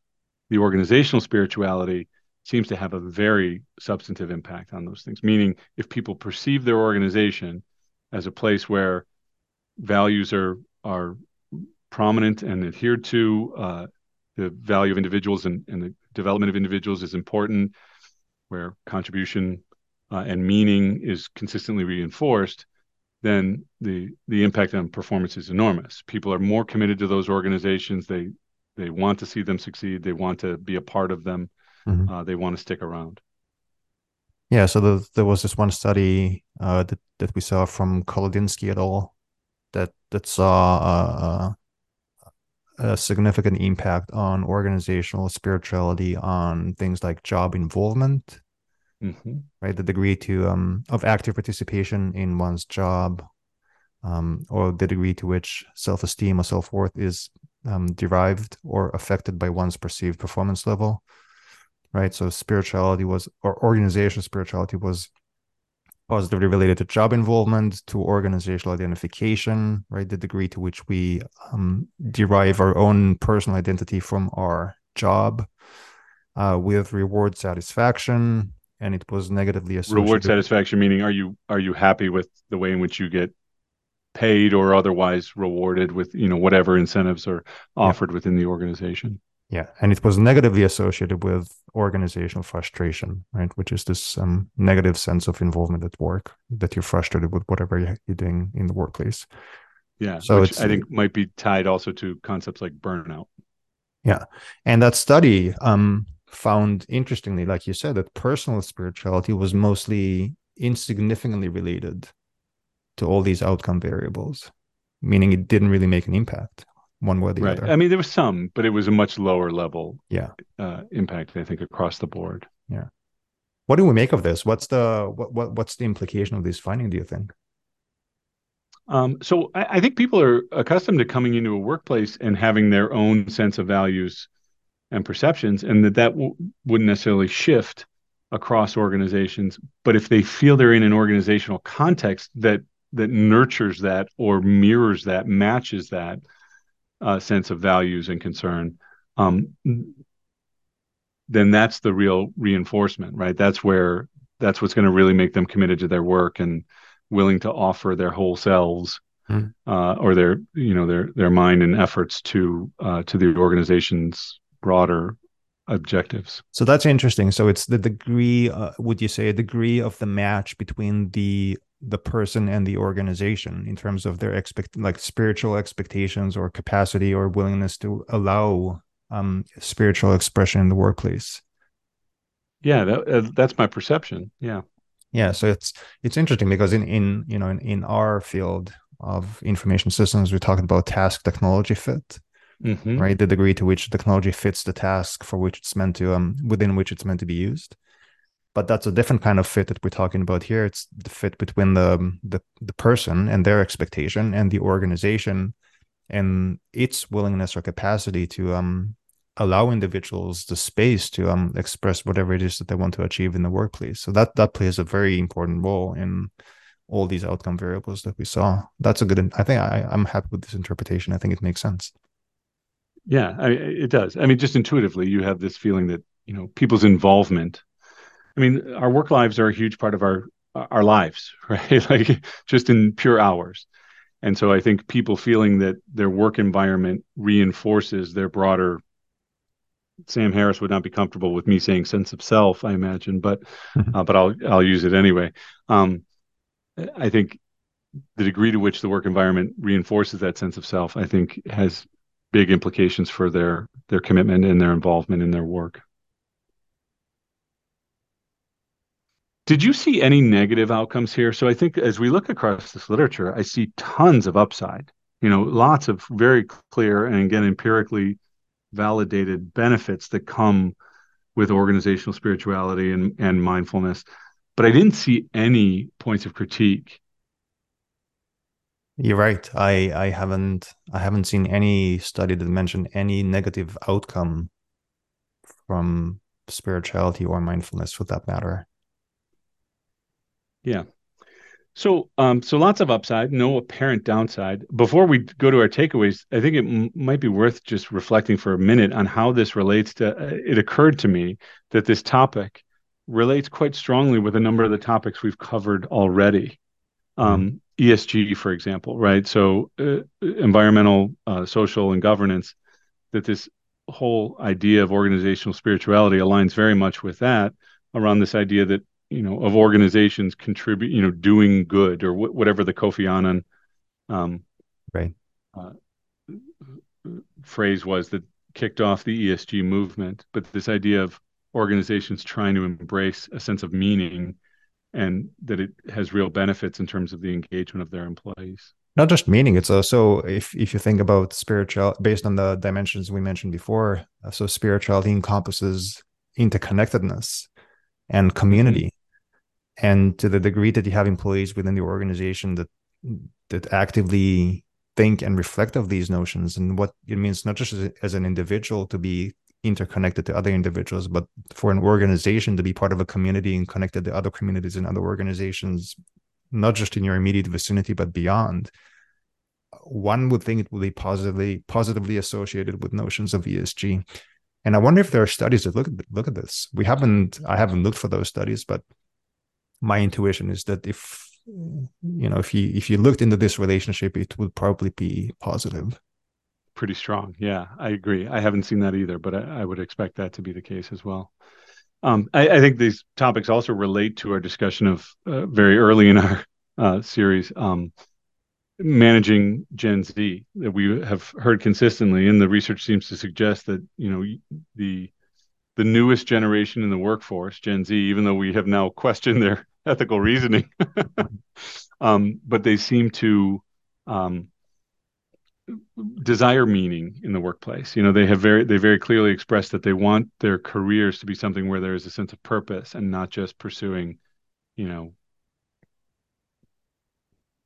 the organizational spirituality seems to have a very substantive impact on those things. Meaning, if people perceive their organization as a place where values are are prominent and adhered to, uh, the value of individuals and, and the development of individuals is important, where contribution uh, and meaning is consistently reinforced, then the the impact on performance is enormous. People are more committed to those organizations. They they want to see them succeed. They want to be a part of them. Mm-hmm. Uh, they want to stick around. Yeah. So the, there was this one study uh, that that we saw from Kolodinsky et al. that that saw uh, uh, a significant impact on organizational spirituality on things like job involvement mm-hmm. right? The degree to um, of active participation in one's job, um, or the degree to which self-esteem or self-worth is um, derived or affected by one's perceived performance level, right? So spirituality was, or organizational spirituality was positively related to job involvement, to organizational identification, right? The degree to which we um, derive our own personal identity from our job, uh, with reward satisfaction, and it was negatively associated. Reward satisfaction meaning are you are you happy with the way in which you get paid or otherwise rewarded with you know whatever incentives are offered yeah. within the organization. Yeah, and it was negatively associated with organizational frustration, right? Which is this um, negative sense of involvement at work that you're frustrated with whatever you're doing in the workplace. Yeah, so which I think might be tied also to concepts like burnout. Yeah, and that study um, found interestingly, like you said, that personal spirituality was mostly insignificantly related to all these outcome variables, meaning it didn't really make an impact one way or the right. other. I mean, there was some, but it was a much lower level yeah uh, impact, I think, across the board. Yeah. what do we make of this? What's the what, what what's the implication of this finding? Do you think? Um, so I, I, think people are accustomed to coming into a workplace and having their own sense of values and perceptions, and that that w- wouldn't necessarily shift across organizations. But if they feel they're in an organizational context that that nurtures that or mirrors that, matches that uh, sense of values and concern, um, then that's the real reinforcement, right? That's where that's what's going to really make them committed to their work and willing to offer their whole selves mm. uh, or their you know their their mind and efforts to uh, to the organization's broader objectives. So that's interesting. So it's the degree, uh, would you say, a degree of the match between the the person and the organization in terms of their expect like spiritual expectations or capacity or willingness to allow um, spiritual expression in the workplace. Yeah, that, uh, that's my perception. Yeah, yeah. So it's it's interesting because in in you know in, in our field of information systems, we're talking about task technology fit, mm-hmm. right? The degree to which technology fits the task for which it's meant to um within which it's meant to be used. But that's a different kind of fit that we're talking about here. It's the fit between the the the person and their expectation and the organization and its willingness or capacity to um allow individuals the space to um express whatever it is that they want to achieve in the workplace. So that that plays a very important role in all these outcome variables that we saw. That's a good. I think I, I'm happy with this interpretation. I think it makes sense. Yeah, I, it does. I mean, just intuitively, you have this feeling that you know people's involvement. I mean, our work lives are a huge part of our our lives, right? like just in pure hours. And so I think people feeling that their work environment reinforces their broader Sam Harris would not be comfortable with me saying sense of self, I imagine, but mm-hmm. uh, but I'll I'll use it anyway. Um, I think the degree to which the work environment reinforces that sense of self, I think, has big implications for their their commitment and their involvement in their work. Did you see any negative outcomes here? So I think as we look across this literature, I see tons of upside. You know, lots of very clear and again empirically validated benefits that come with organizational spirituality and, and mindfulness. But I didn't see any points of critique. You're right. I, I haven't I haven't seen any study that mentioned any negative outcome from spirituality or mindfulness for that matter. Yeah. So, um, so lots of upside, no apparent downside. Before we go to our takeaways, I think it m- might be worth just reflecting for a minute on how this relates to. Uh, it occurred to me that this topic relates quite strongly with a number of the topics we've covered already. Um, mm-hmm. ESG, for example, right? So, uh, environmental, uh, social, and governance. That this whole idea of organizational spirituality aligns very much with that around this idea that you know of organizations contribute you know doing good or wh- whatever the Kofi Annan um, right uh, phrase was that kicked off the ESG movement. But this idea of organizations trying to embrace a sense of meaning and that it has real benefits in terms of the engagement of their employees. Not just meaning, it's also if if you think about spiritual based on the dimensions we mentioned before. So spirituality encompasses interconnectedness and community and to the degree that you have employees within the organization that that actively think and reflect of these notions and what it means not just as, as, an individual to be interconnected to other individuals but for an organization to be part of a community and connected to other communities and other organizations not just in your immediate vicinity but beyond one would think it would be positively positively associated with notions of ESG and I wonder if there are studies that look at look at this. We haven't I haven't looked for those studies, but my intuition is that if you know if you if you looked into this relationship it would probably be positive. Pretty strong. Yeah i agree. I haven't seen that either but i, I would expect that to be the case as well. Um, I, I, think these topics also relate to our discussion of uh, very early in our uh, series um, managing gen z. That we have heard consistently and the research seems to suggest that you know the the newest generation in the workforce, Gen Z, even though we have now questioned their ethical reasoning. um, but they seem to um, desire meaning in the workplace. You know, they have very they very clearly expressed that they want their careers to be something where there is a sense of purpose and not just pursuing, you know.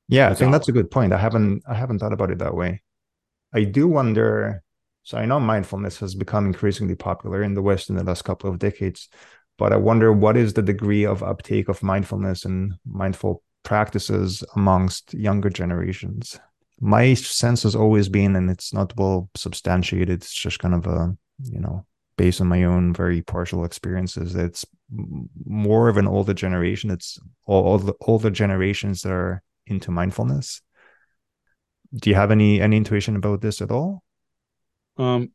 Yeah, I think that's a good point. I haven't I haven't thought about it that way. I do wonder. So I know mindfulness has become increasingly popular in the West in the last couple of decades, but I wonder what is the degree of uptake of mindfulness and mindful practices amongst younger generations my sense has always been, and it's not well substantiated. It's just kind of a, you know, based on my own very partial experiences. It's more of an older generation. It's all, all the older generations that are into mindfulness. Do you have any any intuition about this at all? Um,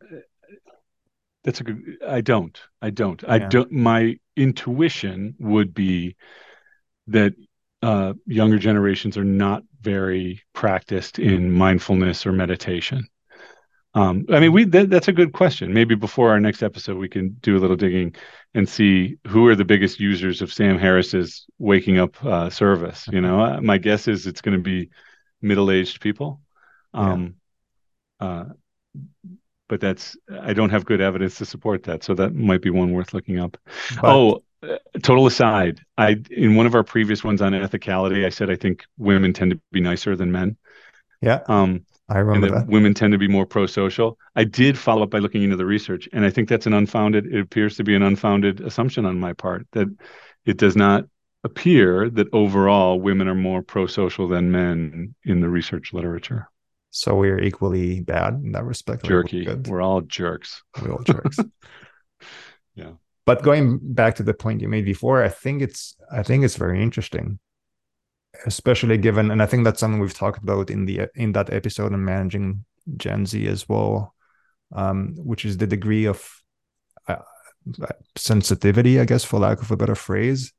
that's a good. I don't. I don't. Yeah. I don't. My intuition would be that uh, younger generations are not very practiced in mindfulness or meditation. Um, I mean, we that, that's a good question. Maybe before our next episode, we can do a little digging and see who are the biggest users of Sam Harris's waking up uh, service. You know, uh, my guess is it's going to be middle-aged people. Um, yeah. uh, but that's I don't have good evidence to support that, so that might be one worth looking up. But, oh, total aside, I in one of our previous ones on ethicality, I said I think women tend to be nicer than men. Yeah. Um, I remember that, that. Women tend to be more pro-social. I did follow up by looking into the research, and I think that's an unfounded. It appears to be an unfounded assumption on my part that it does not appear that overall women are more pro-social than men in the research literature. So we're equally bad in that respect. Jerky. We're, we're all jerks. We're all jerks. yeah but going back to the point you made before i think it's i think it's very interesting especially given and i think that's something we've talked about in the in that episode on managing gen z as well um, which is the degree of uh, sensitivity i guess for lack of a better phrase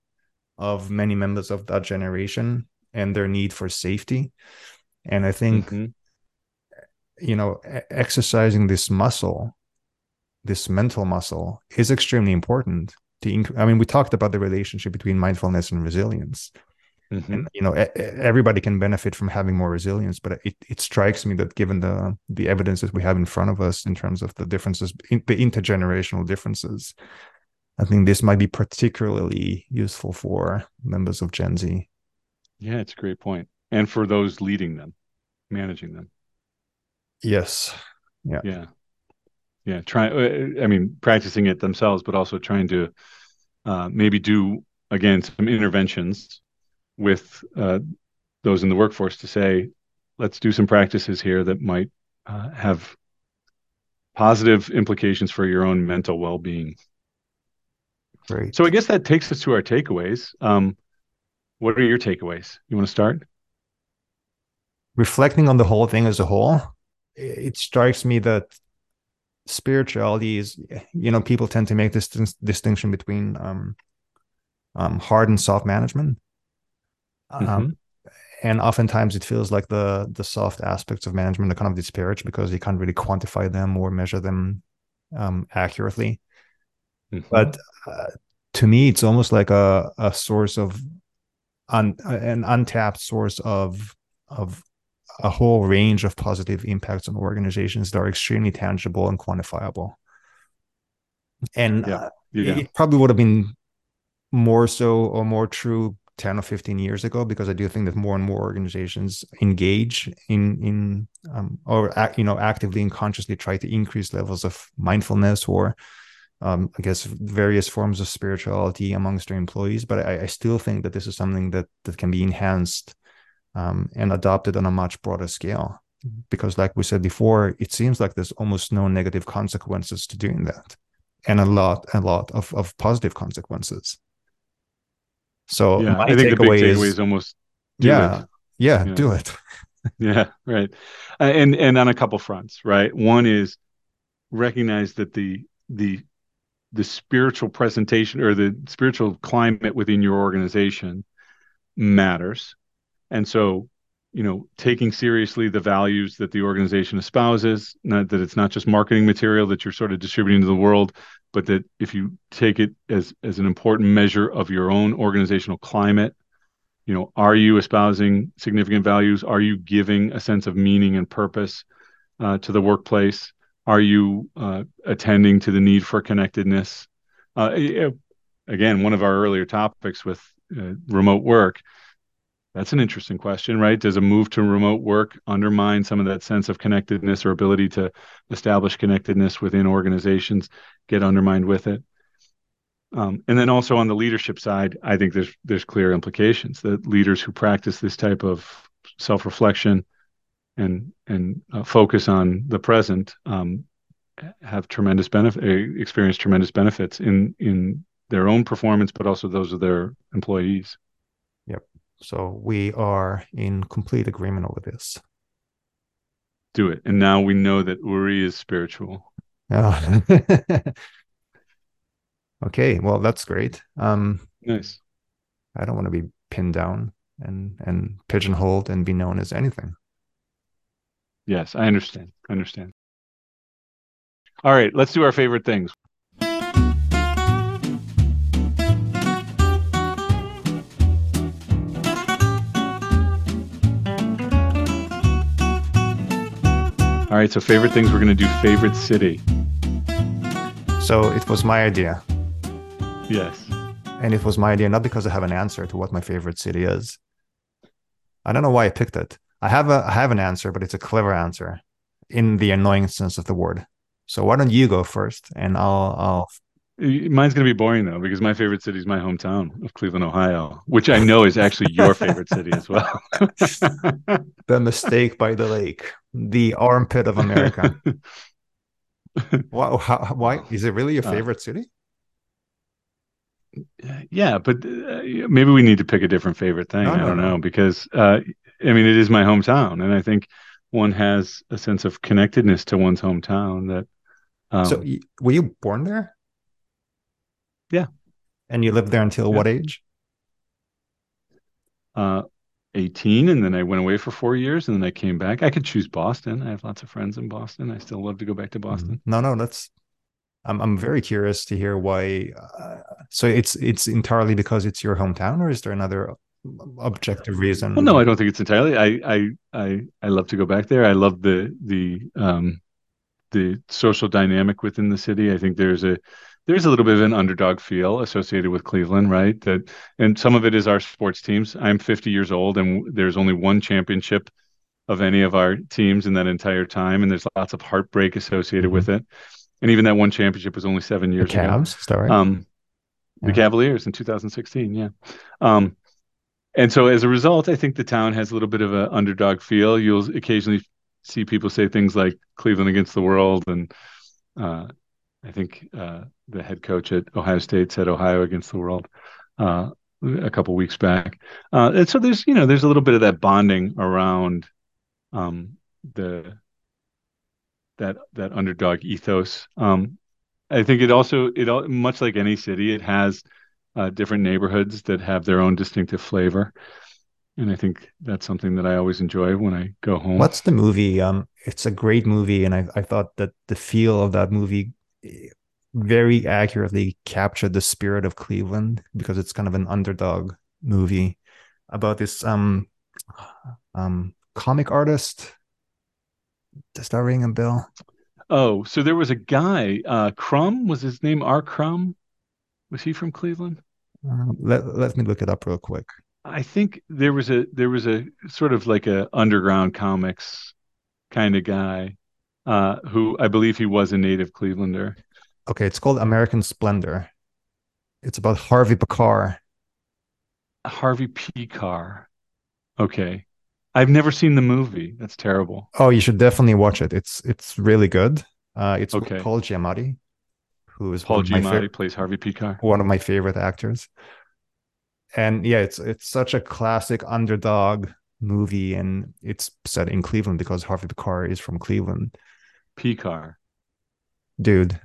of many members of that generation and their need for safety and i think mm-hmm. You know exercising this muscle this mental muscle is extremely important to inc- i mean we talked about the relationship between mindfulness and resilience. Mm-hmm. and you know everybody can benefit from having more resilience but it, it strikes me that given the the evidence that we have in front of us in terms of the differences in, the intergenerational differences i think this might be particularly useful for members of gen z. Yeah it's a great point. And for those leading them managing them yes. Yeah. Yeah. Yeah try uh, i mean practicing it themselves but also trying to uh, maybe do again some interventions with uh, those in the workforce to say let's do some practices here that might uh, have positive implications for your own mental well-being. Great. so i guess that takes us to our takeaways. Um, what are your takeaways? You want to start? Reflecting on the whole thing as a whole it strikes me that spirituality is you know people tend to make this distinction between um, um, hard and soft management um, mm-hmm. and oftentimes it feels like the the soft aspects of management are kind of disparaged because you can't really quantify them or measure them um, accurately mm-hmm. but uh, to me it's almost like a, a source of un, an untapped source of of a whole range of positive impacts on organizations that are extremely tangible and quantifiable. And yeah. Uh, it probably would have been more so or more true 10 or 15 years ago because i do think that more and more organizations engage in in um, or you know actively and consciously try to increase levels of mindfulness or um, i guess various forms of spirituality amongst their employees but I, I, still think that this is something that that can be enhanced um, and adopted on a much broader scale. Because, like we said before, it seems like there's almost no negative consequences to doing that, and a lot, a lot of, of positive consequences. So, yeah, I think the big takeaway is, is almost yeah, yeah, yeah, do it. yeah, right. Uh, and and on a couple fronts, right? One is recognize that the the the spiritual presentation or the spiritual climate within your organization matters and so, you know, taking seriously the values that the organization espouses, not that it's not just marketing material that you're sort of distributing to the world, but that if you take it as as an important measure of your own organizational climate, you know, are you espousing significant values? Are you giving a sense of meaning and purpose uh, to the workplace? Are you uh, attending to the need for connectedness? Uh, again, one of our earlier topics with uh, remote work. That's an interesting question, right? Does a move to remote work undermine some of that sense of connectedness or ability to establish connectedness within organizations get undermined with it? Um, and then also on the leadership side, I think there's there's clear implications that leaders who practice this type of self-reflection and and uh, focus on the present um, have tremendous benefit uh, experience tremendous benefits in in their own performance but also those of their employees so we are in complete agreement over this do it and now we know that uri is spiritual oh. okay well that's great um nice i don't want to be pinned down and and pigeonholed and be known as anything Yes, I understand. I understand. All right, let's do our favorite things. All right, so favorite things, we're going to do favorite city. So it was my idea. Yes. And it was my idea not because I have an answer to what my favorite city is. I don't know why I picked it. I have a I have an answer, but it's a clever answer in the annoying sense of the word. So why don't you go first, and I'll I'll. Mine's gonna be boring though, because my favorite city is my hometown of Cleveland, Ohio, which I know is actually your favorite city as well. the mistake by the lake, the armpit of America. why, how, why is it really your uh, favorite uh, city? Yeah, but uh, maybe we need to pick a different favorite thing. No, I don't no. know because uh, I mean, it is my hometown, and I think one has a sense of connectedness to one's hometown. That um, so, were you born there? Yeah, and you lived there until yeah. what age? Uh, 18 and then I went away for 4 years and then I came back. I could choose Boston. I have lots of friends in Boston. I still love to go back to mm-hmm. Boston. No, no, that's I'm I'm very curious to hear why uh, so it's it's entirely because it's your hometown or is there another objective reason. Well, no, I don't think it's entirely. I I I I love to go back there. I love the the um the social dynamic within the city. I think there's a there's a little bit of an underdog feel associated with Cleveland, right? That and some of it is our sports teams. I'm 50 years old, and there's only one championship of any of our teams in that entire time, and there's lots of heartbreak associated mm-hmm. with it. And even that one championship was only seven years the Cavs, ago. Um, yeah. the Cavaliers in 2016. Yeah. Um, and so as a result, I think the town has a little bit of an underdog feel. You'll occasionally see people say things like Cleveland against the world, and uh, I think uh, the head coach at Ohio State said Ohio against the world uh, a couple weeks back. Uh, and so there's you know there's a little bit of that bonding around um, the that that underdog ethos. Um, I think it also it much like any city, it has uh, different neighborhoods that have their own distinctive flavor. And I think that's something that I always enjoy when I go home. What's the movie? Um, it's a great movie, and I, I thought that the feel of that movie very accurately captured the spirit of Cleveland because it's kind of an underdog movie about this um um comic artist. Does that ring a bell? Oh, so there was a guy, uh Crumb was his name R. Crumb? Was he from Cleveland? Um, let let me look it up real quick. I think there was a there was a sort of like a underground comics kind of guy uh, who I believe he was a native Clevelander. Okay, it's called American Splendor. It's about Harvey Pekar. Harvey Pekar. Okay. I've never seen the movie. That's terrible. Oh, you should definitely watch it. It's it's really good. Uh, it's okay. Paul Giamatti who is Paul Giamatti fa- plays Harvey Pekar, one of my favorite actors. And yeah, it's it's such a classic underdog movie, and it's set in Cleveland because Harvey Pekar is from Cleveland. Pekar, dude.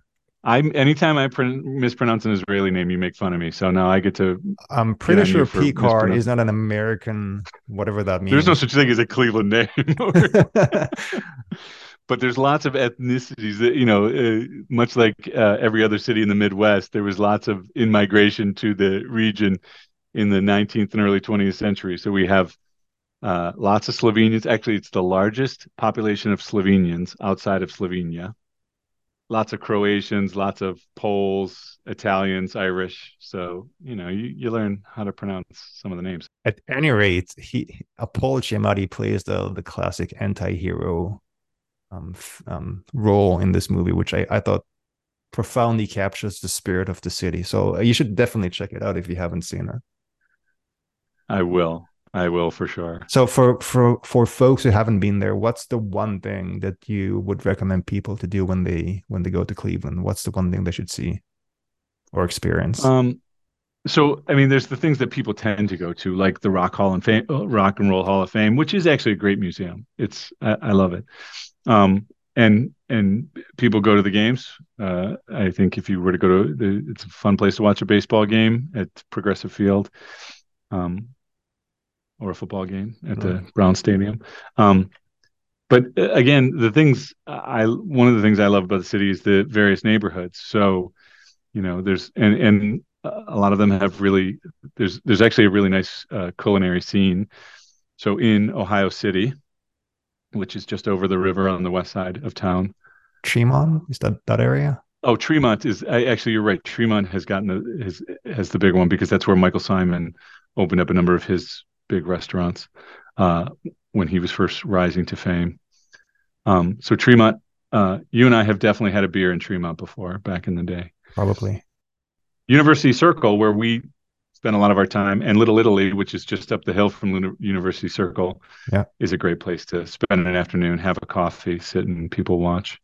I'm anytime I pr- mispronounce an Israeli name, you make fun of me. So now I get to. I'm pretty sure Pekar is not an American, whatever that means. There's no such thing as a Cleveland name. but there's lots of ethnicities that you know uh, much like uh, every other city in the midwest there was lots of in migration to the region in the 19th and early 20th century so we have Uh, lots of Slovenians. Actually, it's the largest population of Slovenians outside of Slovenia. Lots of Croatians, lots of Poles, Italians, Irish. So you know, you, you learn how to pronounce some of the names. At any rate, he Paul Giamatti plays the the classic anti-hero um, um, role in this movie, which I, I thought profoundly captures the spirit of the city. So uh, you should definitely check it out if you haven't seen it. I will. I will for sure. So for for for folks who haven't been there, what's the one thing that you would recommend people to do when they when they go to Cleveland? What's the one thing they should see or experience? Um so I mean there's the things that people tend to go to like the Rock Hall and Fame uh, Rock and Roll Hall of Fame, which is actually a great museum. It's I, I love it. Um and and people go to the games. Uh, I think if you were to go to, the, it's a fun place to watch a baseball game at Progressive Field. Um, or a football game at the Brown Stadium. Um, but uh, again, the things I one of the things I love about the city is the various neighborhoods. So, you know, there's and and a lot of them have really there's there's actually a really nice uh, culinary scene. So in Ohio City, which is just over the river on the west side of town, Tremont is that that area? Oh, Tremont is I, actually you're right. Tremont has gotten the, has has the big one because that's where Michael Symon opened up a number of his big restaurants uh, when he was first rising to fame. Um, so Tremont, uh, you and I have definitely had a beer in Tremont before back in the day. Probably. University Circle, where we spend a lot of our time, and Little Italy, which is just up the hill from University Circle, yeah. is a great place to spend an afternoon, have a coffee, sit and people watch.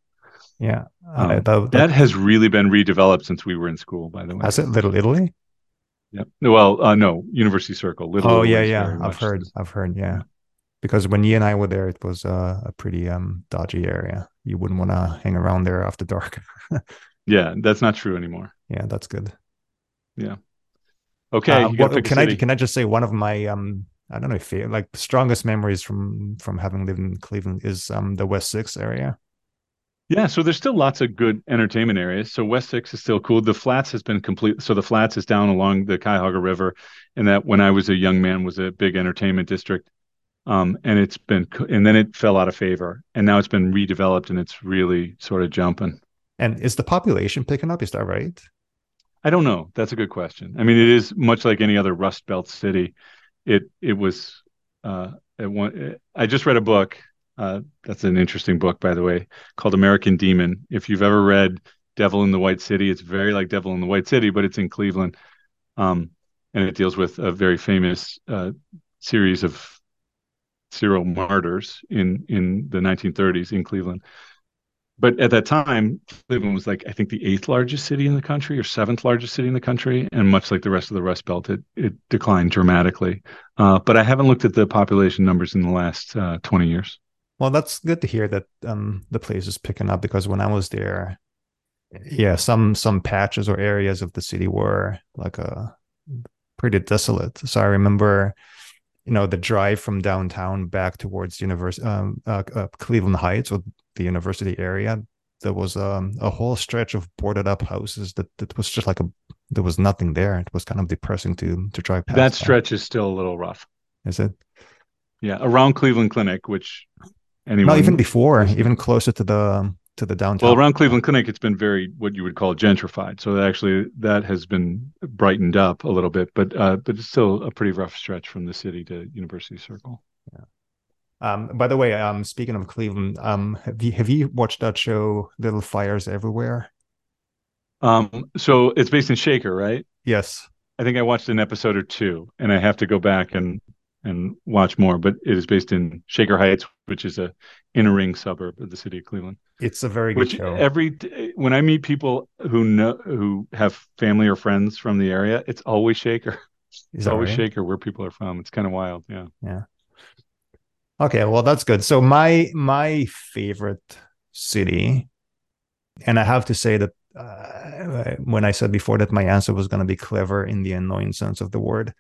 Yeah, um, uh, that, that, that, has really been redeveloped since we were in school. By the way, has it Little Italy? Yeah. Well, uh, no, University Circle. Little oh yeah, yeah. I've heard. I've heard. Yeah. Because when you and I were there, it was uh, a pretty um, dodgy area. You wouldn't want to hang around there after dark. yeah, that's not true anymore. Yeah, that's good. Yeah. Okay. Uh, what, can I can I just say one of my um I don't know if like strongest memories from from having lived in Cleveland is um the West Six area. Yeah, so there's still lots of good entertainment areas. So West Six is still cool. The Flats has been complete. So the Flats is down along the Cuyahoga River, and that when I was a young man was a big entertainment district. Um, and it's been, and then it fell out of favor, and now it's been redeveloped, and it's really sort of jumping. And is the population picking up? Is that right? I don't know. That's a good question. I mean, it is much like any other Rust Belt city. It it was. Uh, it one, I just read a book uh, that's an interesting book, by the way, called American Demon. If you've ever read Devil in the White City, it's very like Devil in the White City, but it's in Cleveland. Um, and it deals with a very famous uh, series of serial martyrs in in the 1930s in Cleveland. But at that time, Cleveland was like I think the eighth largest city in the country or seventh largest city in the country, and much like the rest of the Rust Belt, it it declined dramatically. Uh, but I haven't looked at the population numbers in the last uh, 20 years. Well, that's good to hear that um, the place is picking up because when I was there, yeah, some some patches or areas of the city were like a uh, pretty desolate. So I remember, you know, the drive from downtown back towards university, um, uh, uh, Cleveland Heights or the university area. There was um, a whole stretch of boarded up houses that that was just like a there was nothing there. It was kind of depressing to to drive past. That stretch is still a little rough. Is it? Yeah, around Cleveland Clinic, which anyone. No, even before, even closer to the to the downtown. Well, around Cleveland Clinic, it's been very what you would call gentrified. So actually, that has been brightened up a little bit, but uh, but it's still a pretty rough stretch from the city to University Circle. Yeah. Um, by the way, um, speaking of Cleveland, um, have you have you watched that show, Little Fires Everywhere? Um, so it's based in Shaker, right? Yes. I think I watched an episode or two, and I have to go back and and watch more. But it is based in Shaker Heights, which is a inner ring suburb of the city of Cleveland. It's a very good which show. Every when I meet people who know who have family or friends from the area, it's always Shaker. It's always right? Shaker where people are from. It's kind of wild. Yeah. Yeah. Okay, well that's good. So my my favorite city, and I have to say that uh, when I said before that my answer was going to be clever in the annoying sense of the word,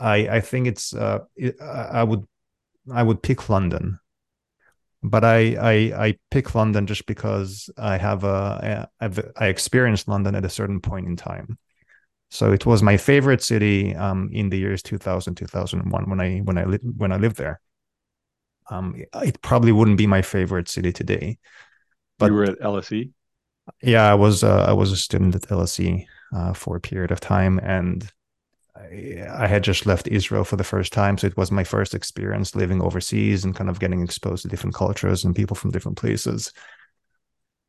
I I think it's uh it, I would I would pick London, but I I I pick London just because I have a I've I experienced London at a certain point in time. So it was my favorite city um, in the years 2000, 2001 when I when I when I lived there. Um, it probably wouldn't be my favorite city today. But you were at LSE. Yeah, I was. Uh, I was a student at LSE uh, for a period of time, and I, had just left Israel for the first time, so it was my first experience living overseas and kind of getting exposed to different cultures and people from different places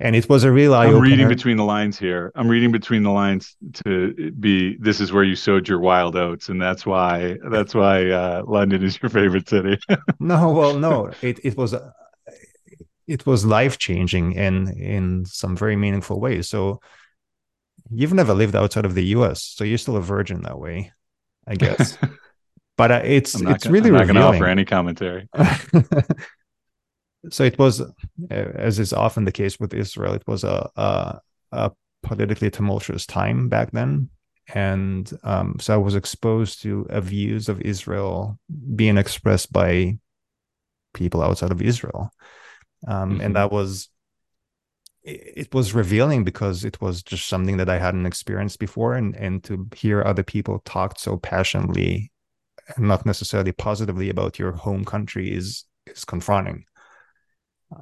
and it was a real eye. I'm reading between the lines here. I'm reading between the lines to be. This is where you sowed your wild oats, and that's why that's why uh, London is your favorite city. no, well, no, it it was it was life changing in in some very meaningful ways. So you've never lived outside of the U.S., so you're still a virgin that way, I guess. but uh, it's it's gonna, really I'm not going to offer any commentary so it was, as is often the case with Israel, it was a, a, a politically tumultuous time back then. And um, so I was exposed to views of Israel being expressed by people outside of Israel. Um, mm-hmm. And that was, it was revealing because it was just something that I hadn't experienced before. And, and to hear other people talk so passionately and not necessarily positively about your home country is, is confronting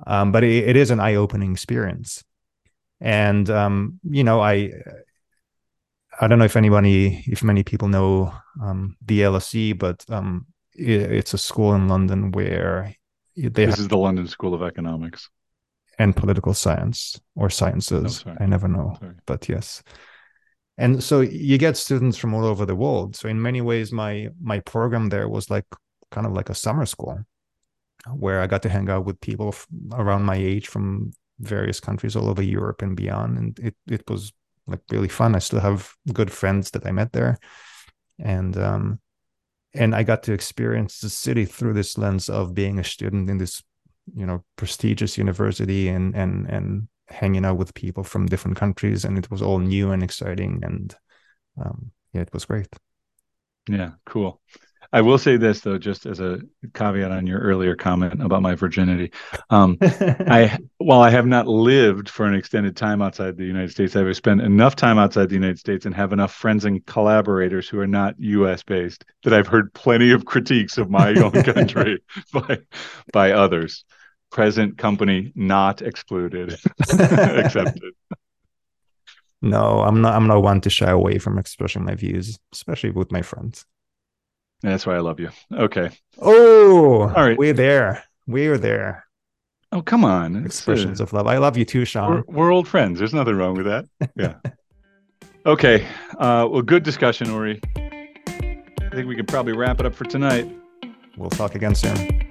um, but it, it is an eye-opening experience and um, you know i i don't know if anybody if many people know um, the lse but um, it, it's a school in london where they this have, is the london school of economics and political science or sciences. Oh, i never know sorry. but yes. And so you get students from all over the world. So in many ways my my program there was like kind of like a summer school where I got to hang out with people around my age from various countries all over Europe and beyond, and it it was like really fun. I still have good friends that I met there, and um, and I got to experience the city through this lens of being a student in this, you know, prestigious university and and and hanging out with people from different countries, and it was all new and exciting, and um, yeah, it was great. Yeah, cool. I will say this though, just as a caveat on your earlier comment about my virginity. Um, I while I have not lived for an extended time outside the United States, I've spent enough time outside the United States and have enough friends and collaborators who are not U.S. based that I've heard plenty of critiques of my own country by by others. Present company not excluded, accepted. No, I'm not. I'm not one to shy away from expressing my views, especially with my friends. That's why I love you. Okay. Oh, all right. We're there. We're there. Oh, come on. Expressions of love. I love you too, Sean. We're, we're, old friends. There's nothing wrong with that. Yeah. okay. Uh, well, good discussion, Uri. I think we could probably wrap it up for tonight. We'll talk again soon.